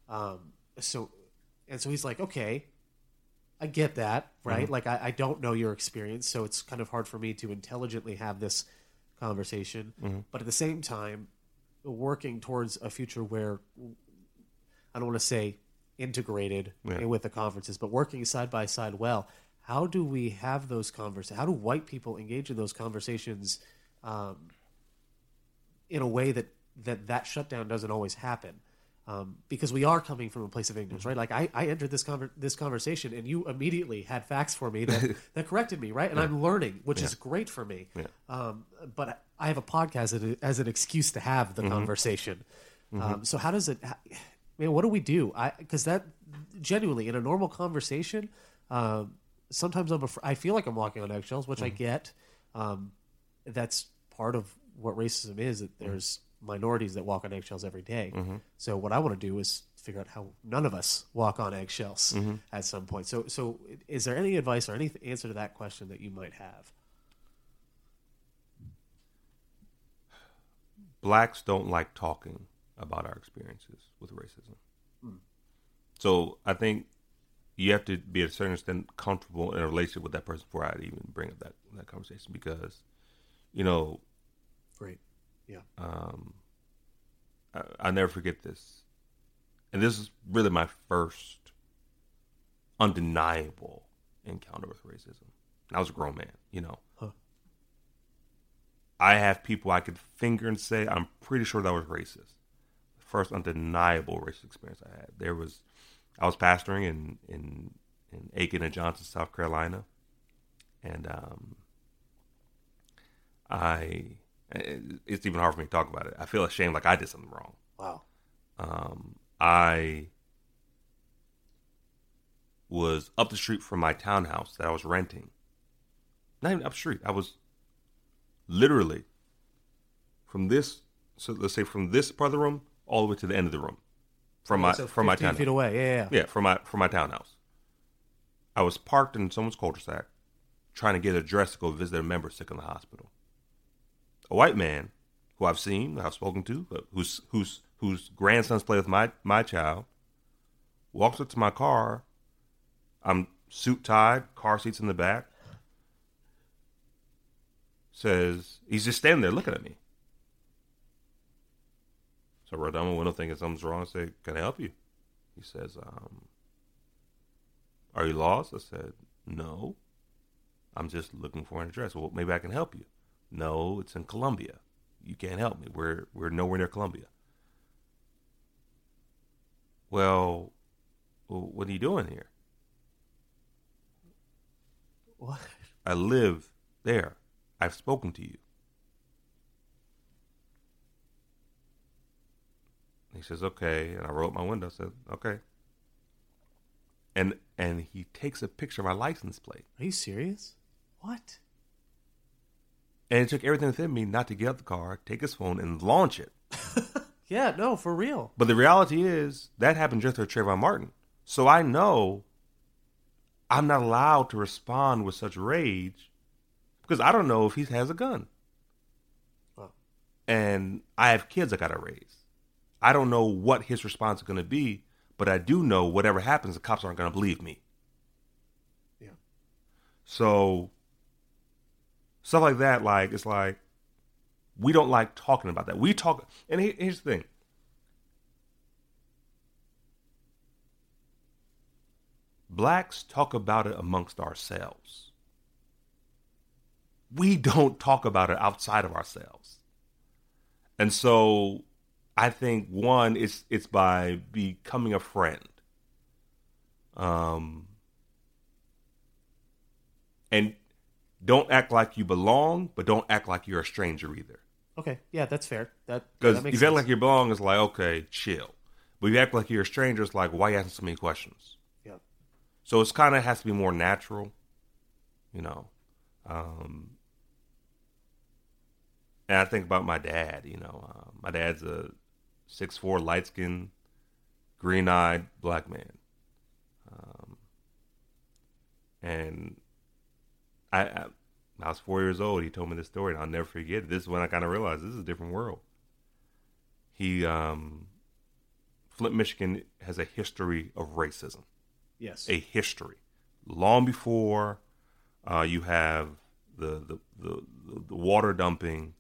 um, so, and so he's like, "Okay." I get that, right? Like, I, I don't know your experience, so it's kind of hard for me to intelligently have this conversation. But at the same time, working towards a future where I don't want to say integrated Yeah. with the conferences, but working side by side well. How do we have those conversations? How do white people engage in those conversations um, in a way that, that that shutdown doesn't always happen? Um, because we are coming from a place of ignorance, right? Like I, I entered this conver- this conversation, and you immediately had facts for me that, that corrected me, right? And I'm learning, which is great for me. Um, but I have a podcast as, an excuse to have the conversation. Um, so how does it? How, man, what do we do? I because that genuinely in a normal conversation, um, sometimes I'm af- I feel like I'm walking on eggshells, which I mm-hmm. get. Um, that's part of what racism is. That mm-hmm. there's minorities that walk on eggshells every day. Mm-hmm. So what I want to do is figure out how none of us walk on eggshells at some point. So, so is there any advice or any answer to that question that you might have? blacks don't like talking about our experiences with racism. Hmm. So I think you have to be at a certain extent comfortable in a relationship with that person before I'd even bring up that that conversation because, you know, Great. Yeah. um, I, I'll never forget this, and this is really my first undeniable encounter with racism. I was a grown man, you know. Huh. I have people I could finger and say I'm pretty sure that was racist. First undeniable racist experience I had. There was, I was pastoring in in in Aiken and Johnston, South Carolina, and um, I it's even hard for me to talk about it. I feel ashamed, like I did something wrong. Wow. Um, I was up the street from my townhouse that I was renting. Not even up the street. I was literally from this. So let's say from this part of the room all the way to the end of the room, from my so from my 15 townhouse. feet away. Yeah, yeah. Yeah, from my from my townhouse. I was parked in someone's cul-de-sac, trying to get a dress to go visit a member sick in the hospital. A white man, who I've seen, who I've spoken to, uh, but whose whose whose grandsons play with my my child, walks up to my car. I'm suit tied, car seats in the back. Says he's just standing there looking at me. So down my window thinking something's wrong. I say, Can I help you? He says, um, Are you lost? I said, No. I'm just looking for an address. Well, maybe I can help you. No, it's in Columbia. You can't help me. We're we're nowhere near Columbia. Well, well what are you doing here? What? I live there. I've spoken to you. He says, okay. And I roll up my window. Said, okay. And and he takes a picture of my license plate. Are you serious? What? And it took everything within me not to get out the car, take his phone, and launch it. Yeah, no, for real. But the reality is that happened just with Trayvon Martin. So I know I'm not allowed to respond with such rage because I don't know if he has a gun. Wow. And I have kids I got to raise. I don't know what his response is going to be, but I do know whatever happens, the cops aren't going to believe me. Yeah. So stuff like that, like it's like we don't like talking about that. We talk, and here's the thing: blacks talk about it amongst ourselves. We don't talk about it outside of ourselves, and so I think one it's it's by becoming a friend. Um, and don't act like you belong, but don't act like you're a stranger either. Okay. Yeah, that's fair. That Because if you act like you belong, it's like okay, chill. But if you act like you're a stranger, it's like why are you asking so many questions? yeah. So it's kind of has to be more natural, you know. Um, and I think about my dad. You know, uh, my dad's a six four, light skinned, green eyed black man. Um, and I, I, I was four years old. He told me this story, and I'll never forget it. This is when I kind of realized this is a different world. He, um, Flint, Michigan has a history of racism Yes. a history long before uh, you have the, the the the water dumping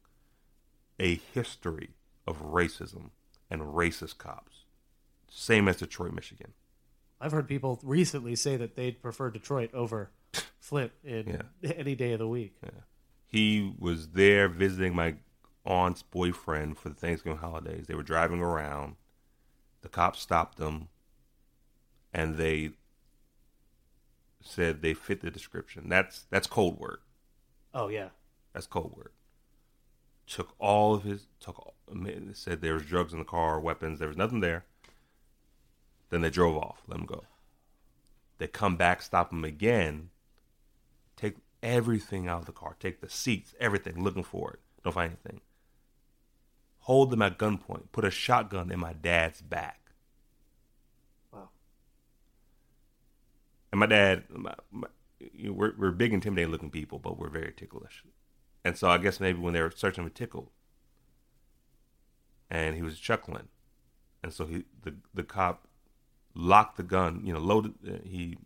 a history of racism and racist cops. Same as detroit michigan. I've heard people recently say that they'd prefer Detroit over Flint in any day of the week. he was there visiting my aunt's boyfriend for the thanksgiving holidays. They were driving around. The cops stopped them and they said they fit the description. That's that's code word. Oh yeah. That's code word. Took all of his, took all, said there was drugs in the car, weapons. There was nothing there. Then they drove off. Let him go. They come back, stop him again. Take everything out of the car. Take the seats, everything, looking for it. Don't find anything. Hold them at gunpoint. Put a shotgun in my dad's back. Wow. And my dad, my, my, you know, we're we're big intimidating looking people, but we're very ticklish, and so I guess maybe when they were searching for tickle, and he was chuckling, and so he the the cop locked the gun, you know, loaded. Uh, he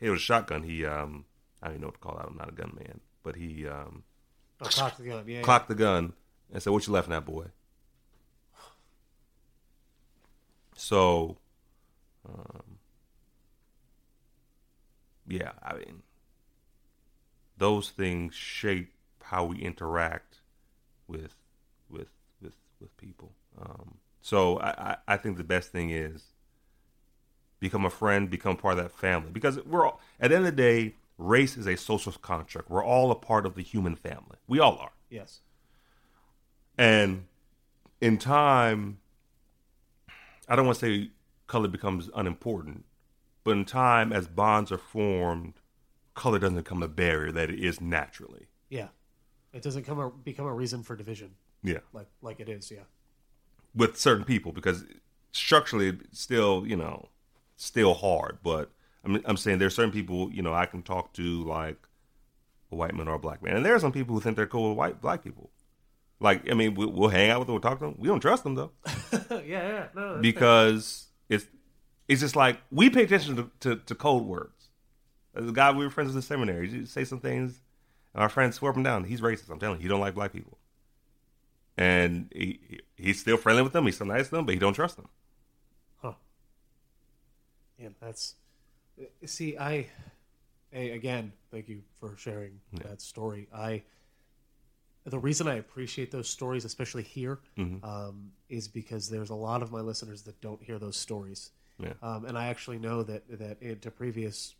it was a shotgun. He um I don't even know what to call that. I'm not a gunman, but he um Oh, cock the gun. Yeah. cocked the gun and said, "What you laughing at, boy?" So, um, yeah, I mean, those things shape how we interact with with people. Um, so I, I, I think the best thing is become a friend, become part of that family. Because we're all, at the end of the day, race is a social construct. We're all a part of the human family. We all are. Yes. And in time, I don't want to say color becomes unimportant, but in time, as bonds are formed, color doesn't become a barrier that it is naturally. Yeah. It doesn't come a, become a reason for division Yeah. like like it is. Yeah. With certain people, because structurally, it's still, you know, still hard. But I'm, I'm saying there's certain people, you know, I can talk to like a white man or a black man. And there are some people who think they're cool with white black people. Like, I mean, we, we'll hang out with them, we'll talk to them. We don't trust them though. yeah. Yeah. No. because it's it's just like we pay attention to, to, to code words. A guy we were friends with in seminary, you say some things, and our friends swear him down. He's racist. I'm telling you, he don't like black people, and he he- he's still friendly with them. He's still nice to them, but he don't trust them. Huh. Yeah, that's. See, I. Hey, again, thank you for sharing that story. I. The reason I appreciate those stories, especially here, Mm-hmm. um, is because there's a lot of my listeners that don't hear those stories, Yeah. um, and I actually know that that in, to previous,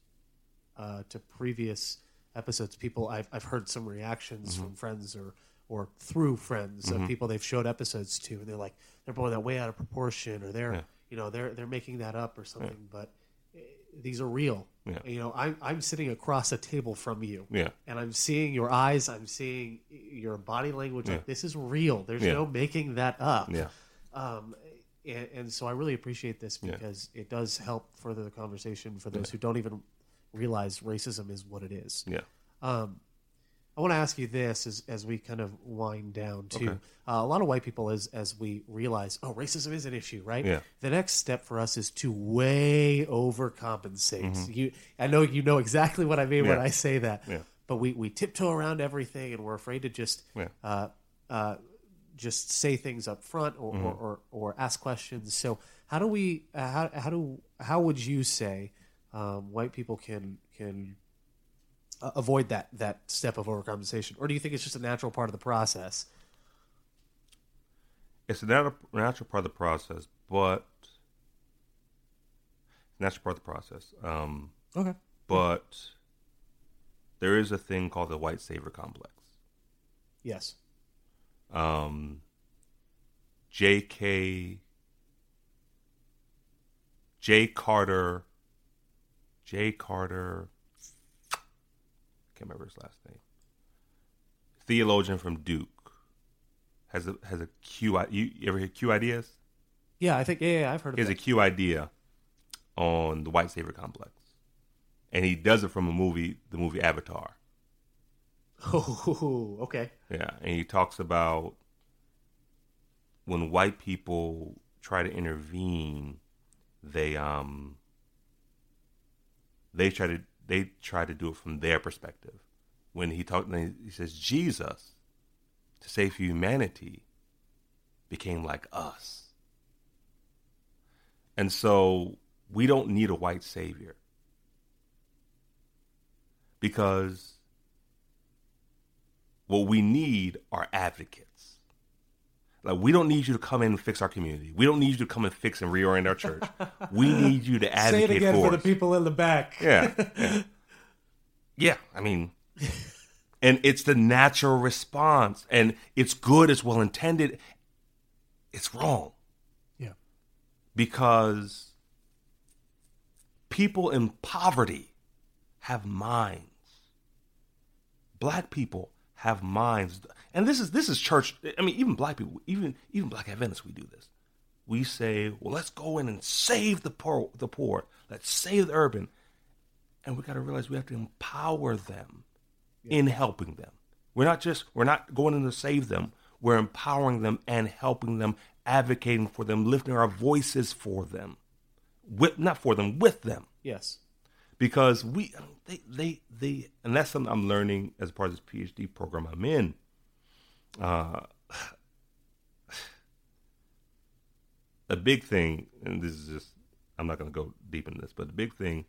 uh, to previous episodes, people I've I've heard some reactions Mm-hmm. from friends or or through friends of people they've showed episodes to, and they're like they're blowing that way out of proportion, or they're Yeah. you know they're they're making that up or something, but eh, these are real. Yeah. You know, I'm I'm sitting across a table from you, Yeah, and I'm seeing your eyes, I'm seeing your body language. Like this is real. There's Yeah. no making that up. yeah, Um, and, and so I really appreciate this Yeah. because it does help further the conversation for those who don't even realize racism is what it is. yeah. Um, I want to ask you this as, as we kind of wind down too. Okay. Uh, a lot of white people, as as we realize, oh, racism is an issue, right? Yeah. The next step for us is to way overcompensate. Mm-hmm. You, I know you know exactly what I mean when I say that. Yeah. But we we tiptoe around everything, and we're afraid to just Yeah. uh, uh, just say things up front or, Mm-hmm. or, or, or ask questions. So how do we uh, how how do how would you say um, white people can can uh, avoid that that step of overcompensation, or do you think it's just a natural part of the process? It's a natural, natural part of the process, but natural part of the process. Um, Okay. but there is a thing called the white savior complex. Yes. um, J.K. J. Carter, J. Carter, can't remember his last name. Theologian from Duke has a has a Q. You, you ever hear Q ideas? Yeah, I think yeah, yeah I've heard of He has a it. Q idea on the white savior complex, and he does it from a movie, the movie Avatar. Oh, okay. Yeah, and he talks about when white people try to intervene, they um they try to they try to do it from their perspective. When he talked, he says Jesus to save humanity became like us, and so we don't need a white savior because what we need are advocates. Like we don't need you to come in and fix our community. We don't need you to come and fix and reorient our church. we need you to advocate Say it again for for the people in the back. Yeah, yeah. Yeah, I mean and it's the natural response and it's good, it's well intended. It's wrong Yeah. because people in poverty have minds. Black people have minds, and this is this is church. I mean, even black people, even even black Adventists, we do this. We say, "Well, let's go in and save the poor. The poor. Let's save the urban." and we got to realize we have to empower them in helping them. We're not just we're not going in to save them. We're empowering them and helping them, advocating for them, lifting our voices for them, with not for them, with them. Yes. Because we they they they and that's something I'm learning as part of this PhD program I'm in. Uh, a big thing, and this is just I'm not going to go deep in this, but the big thing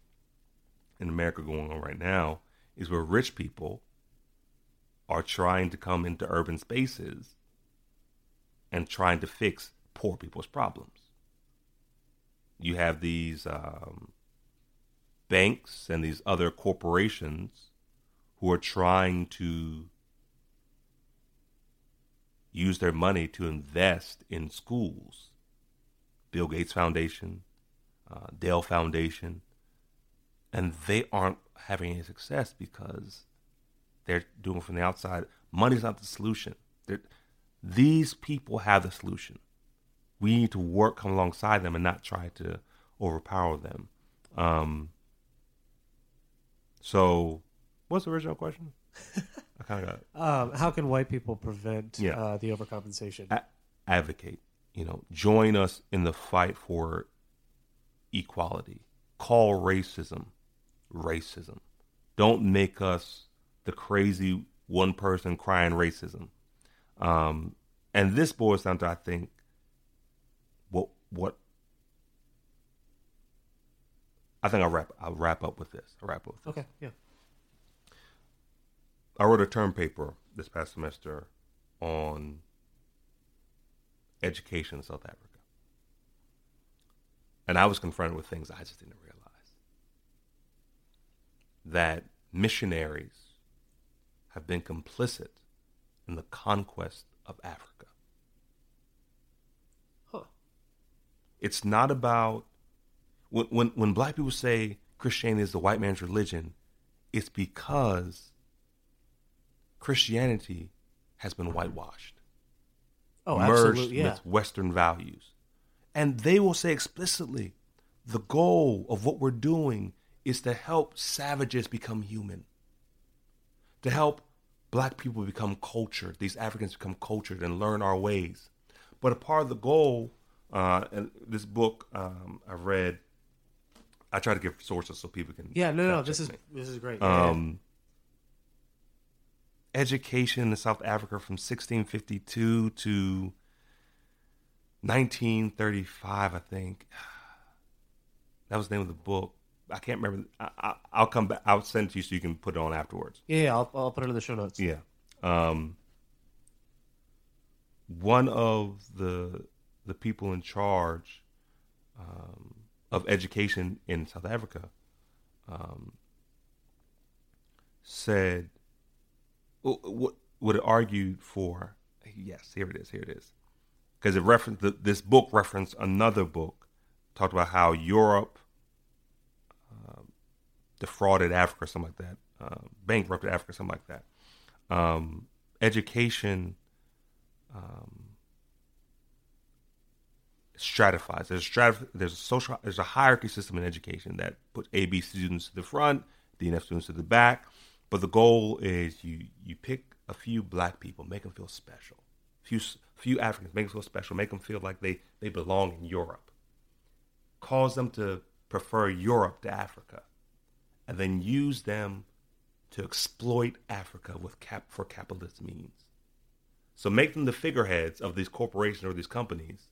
in America going on right now is where rich people are trying to come into urban spaces and trying to fix poor people's problems. You have these um, banks and these other corporations who are trying to use their money to invest in schools. Bill Gates Foundation, uh, Dell Foundation, and they aren't having any success because they're doing it from the outside. Money's not the solution. They're, these people have the solution. We need to work come alongside them and not try to overpower them. Um, so, what's the original question? I kind of got. Um, how can white people prevent yeah. uh, the overcompensation? A- advocate. You know, join us in the fight for equality. Call racism racism. Don't make us the crazy one person crying racism. Um, and this boils down to, I think, what what I think I'll wrap I'll wrap up with this. I'll wrap up with this. Okay, yeah. I wrote a term paper this past semester on education in South Africa. And I was confronted with things I just didn't realize that missionaries have been complicit in the conquest of Africa. Huh. It's not about when, when when black people say Christianity is the white man's religion, it's because Christianity has been whitewashed. Oh, merged absolutely, yeah. with Western values. And they will say explicitly the goal of what we're doing is to help savages become human, to help black people become cultured, these Africans become cultured and learn our ways. But a part of the goal, uh, and this book um, I read, I try to give sources so people can. Yeah, no, no, this is this is great. Um, education in South Africa from 1652 to 1935, I think. That was the name of the book. I can't remember. I, will come back. I'll send it to you so you can put it on afterwards. Yeah, yeah I'll, I'll put it in the show notes. Yeah. Um, one of the the people in charge um, of education in South Africa um, said what would it argued for yes here it is here it is because it referenced this book referenced another book talked about how Europe defrauded Africa, something like that, uh, bankrupted Africa, something like that. Um, education um, stratifies. There's stratif- There's a social. There's a hierarchy system in education that puts A, B students to the front, D and F students to the back. But the goal is you you pick a few black people, make them feel special. Few few Africans, make them feel special, make them feel like they they belong in Europe. Cause them to prefer Europe to Africa and then use them to exploit Africa with cap for capitalist means. So make them the figureheads of these corporations or these companies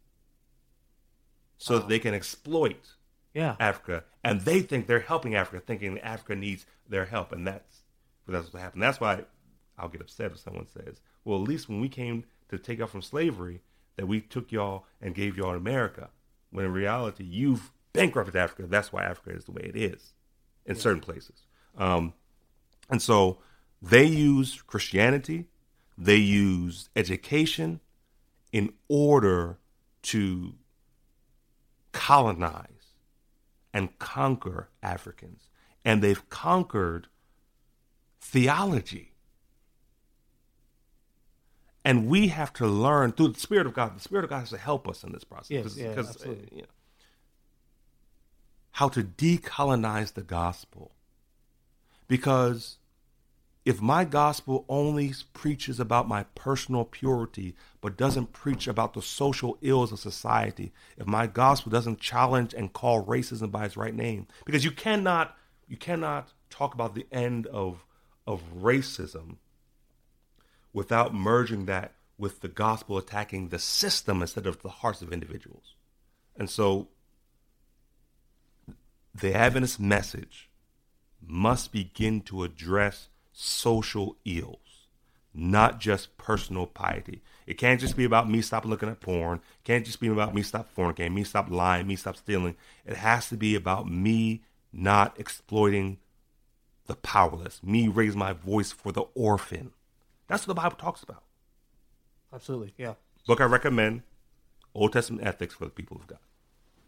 so that they can exploit yeah. Africa. And they think they're helping Africa, thinking Africa needs their help. And that's, that's what happened. That's why I'll get upset if someone says, well, at least when we came to take y'all from slavery, that we took y'all and gave y'all America. When in reality, you've bankrupted Africa. That's why Africa is the way it is in yeah. certain places. Um, and so they use Christianity, they use education in order to colonize and conquer Africans. And they've conquered theology. And we have to learn through the Spirit of God. The Spirit of God has to help us in this process. Yes, yeah, absolutely. Uh, you know, how to decolonize the gospel Because if my gospel only preaches about my personal purity, but doesn't preach about the social ills of society, if my gospel doesn't challenge and call racism by its right name, because you cannot you cannot talk about the end of of racism without merging that with the gospel attacking the system instead of the hearts of individuals. And so the Adventist message must begin to address social ills, not just personal piety. It can't just be about me stop looking at porn. It can't just be about me stop fornicating, me stop lying, me stop stealing. It has to be about me not exploiting the powerless, me raise my voice for the orphan. That's what the Bible talks about. Absolutely. Yeah. Book I recommend, Old Testament Ethics for the People of God.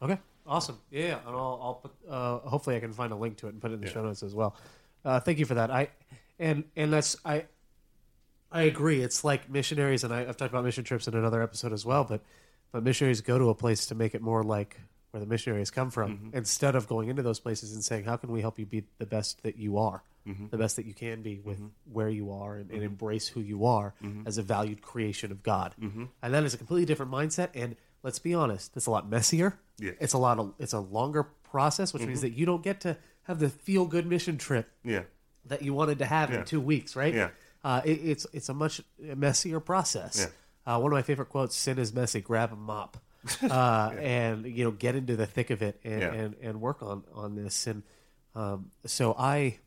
Okay. Awesome. Yeah. yeah. And I'll, I'll put, uh, hopefully I can find a link to it and put it in the show notes as well. Uh, thank you for that. I, and, and that's, I, I agree. It's like missionaries, and I, I've talked about mission trips in another episode as well, but, but missionaries go to a place to make it more like where the missionaries come from Mm-hmm. instead of going into those places and saying, how can we help you be the best that you are? Mm-hmm. the best that you can be with where you are and, and embrace who you are Mm-hmm. as a valued creation of God. And that is a completely different mindset. And let's be honest, it's a lot messier. Yeah. It's a lot of it's a longer process, which means that you don't get to have the feel good mission trip Yeah. That you wanted to have Yeah. in two weeks, right? Yeah. Uh, it, it's it's a much messier process. Yeah. Uh, one of my favorite quotes: "Sin is messy. Grab a mop, uh, and you know get into the thick of it and Yeah. and, and work on on this." And um, so I,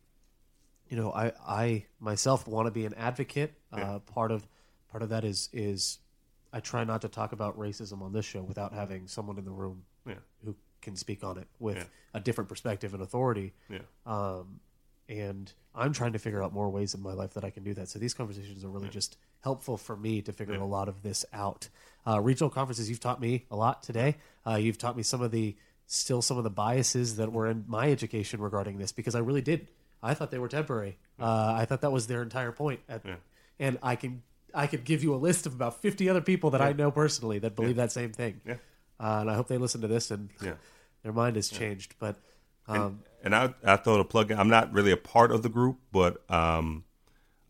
you know, I I myself want to be an advocate. Uh, part of part of that is is I try not to talk about racism on this show without having someone in the room Yeah. who can speak on it with Yeah. a different perspective and authority Yeah. um, and I'm trying to figure out more ways in my life that I can do that. So these conversations are really just helpful for me to figure a lot of this out. Uh, regional conferences, you've taught me a lot today. Uh, you've taught me some of the still some of the biases that were in my education regarding this because I really did. I thought they were temporary. Uh, I thought that was their entire point. At, And I can I could give you a list of about 50 other people that I know personally that believe that same thing. Yeah. Uh, and I hope they listen to this and Yeah. their mind has changed. But um, And I, I throw the plug in. I'm not really a part of the group, but um,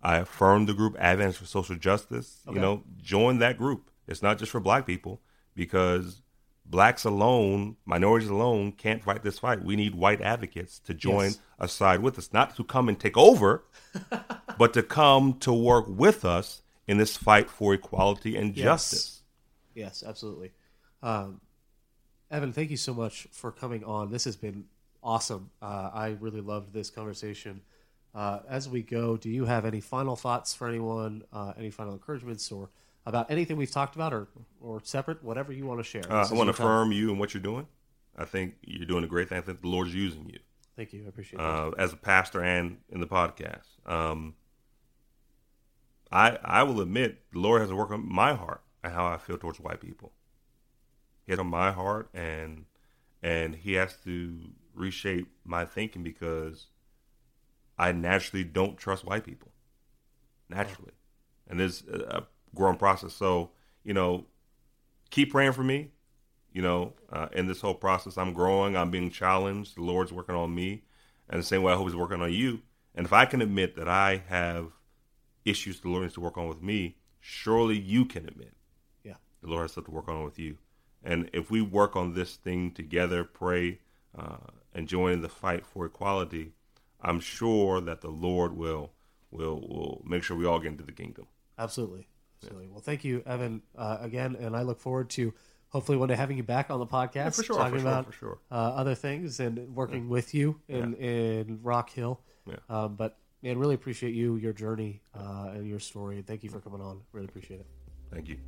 I affirm the group Adventist for Social Justice. You know, join that group. It's not just for black people because blacks alone, minorities alone, can't fight this fight. We need white advocates to join Yes. a side with us, not to come and take over, but to come to work with us in this fight for equality and Yes. justice. Yes, absolutely. Um, Evan, thank you so much for coming on. This has been awesome. Uh, I really loved this conversation. Uh, as we go, do you have any final thoughts for anyone? Uh, any final encouragements or about anything we've talked about, or or separate, whatever you want to share? Uh, I want to time. affirm you and what you're doing. I think you're doing a great thing. I think the Lord's using you. Thank you. I appreciate that. uh, as a pastor and in the podcast. Um, I I will admit the Lord has to work on my heart and how I feel towards white people. Hit on my heart and and He has to reshape my thinking because I naturally don't trust white people. Naturally, and it's a growing process. So you know, keep praying for me. You know, uh, in this whole process, I'm growing. I'm being challenged. The Lord's working on me, and the same way I hope He's working on you. And if I can admit that I have issues the Lord needs to work on with me, surely you can admit yeah. the Lord has stuff to work on with you. And if we work on this thing together, pray, uh, and join in the fight for equality, I'm sure that the Lord will will will make sure we all get into the kingdom. Absolutely. Absolutely. Well, thank you, Evan, uh, again, and I look forward to hopefully one day having you back on the podcast, for sure, talking for sure, about for sure. Uh, other things and working with you in, in Rock Hill. Yeah. Um, but man, really appreciate you, your journey, uh, and your story. Thank you for coming on. Really appreciate it. Thank you.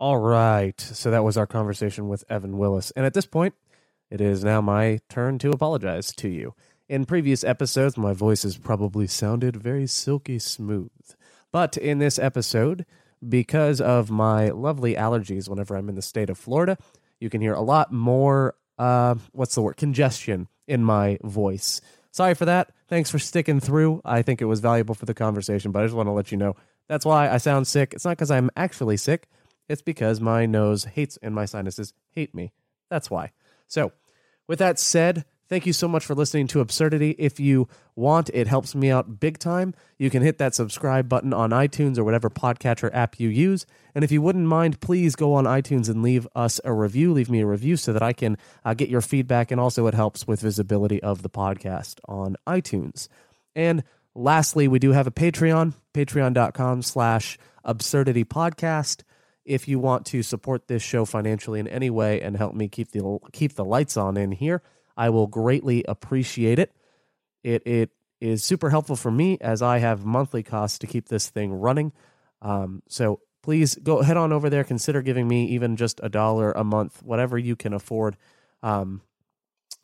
All right. So that was our conversation with Evan Willis. And at this point, it is now my turn to apologize to you. In previous episodes, my voice has probably sounded very silky smooth. But in this episode, because of my lovely allergies whenever I'm in the state of Florida, you can hear a lot more, uh, what's the word, congestion in my voice. sorry for that. Thanks for sticking through. I think it was valuable for the conversation, but I just want to let you know that's why I sound sick. It's not because I'm actually sick, it's because my nose hates and my sinuses hate me. That's why. So, with that said, Thank you so much for listening to Absurdity. If you want, it helps me out big time. You can hit that subscribe button on iTunes or whatever podcatcher app you use. And if you wouldn't mind, please go on iTunes and leave us a review. Leave me a review so that I can uh, get your feedback. And also, it helps with visibility of the podcast on iTunes. And lastly, we do have a Patreon, patreon.com slash absurdity podcast. If you want to support this show financially in any way and help me keep the keep the lights on in here, I will greatly appreciate it. It it is super helpful for me as I have monthly costs to keep this thing running. Um, so please go head on over there. Consider giving me even just a dollar a month, whatever you can afford. Um,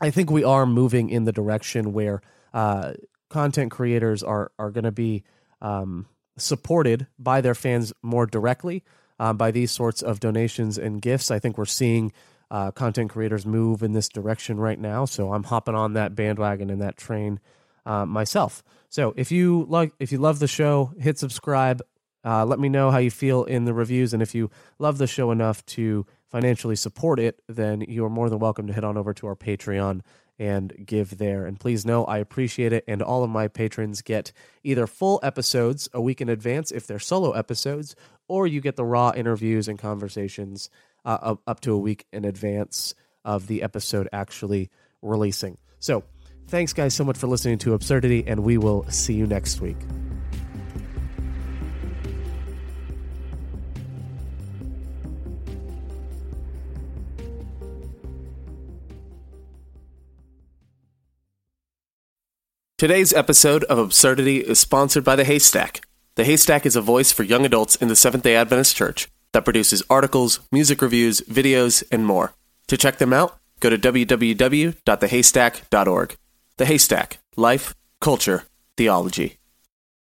I think we are moving in the direction where uh, content creators are are going to be um, supported by their fans more directly um, by these sorts of donations and gifts. I think we're seeing uh, content creators move in this direction right now. So I'm hopping on that bandwagon and that train uh, myself. So if you like, if you love the show, hit subscribe. Uh, let me know how you feel in the reviews, and if you love the show enough to financially support it, then you are more than welcome to head on over to our Patreon and give there. And please know I appreciate it. And all of my patrons get either full episodes a week in advance if they're solo episodes, or you get the raw interviews and conversations uh, up to a week in advance of the episode actually releasing. So, thanks, guys, so much for listening to Absurdity, and we will see you next week. Today's episode of Absurdity is sponsored by The Haystack. The Haystack is a voice for young adults in the Seventh day Adventist Church that produces articles, music reviews, videos, and more. To check them out, go to www.thehaystack.org. The Haystack Life, Culture, Theology.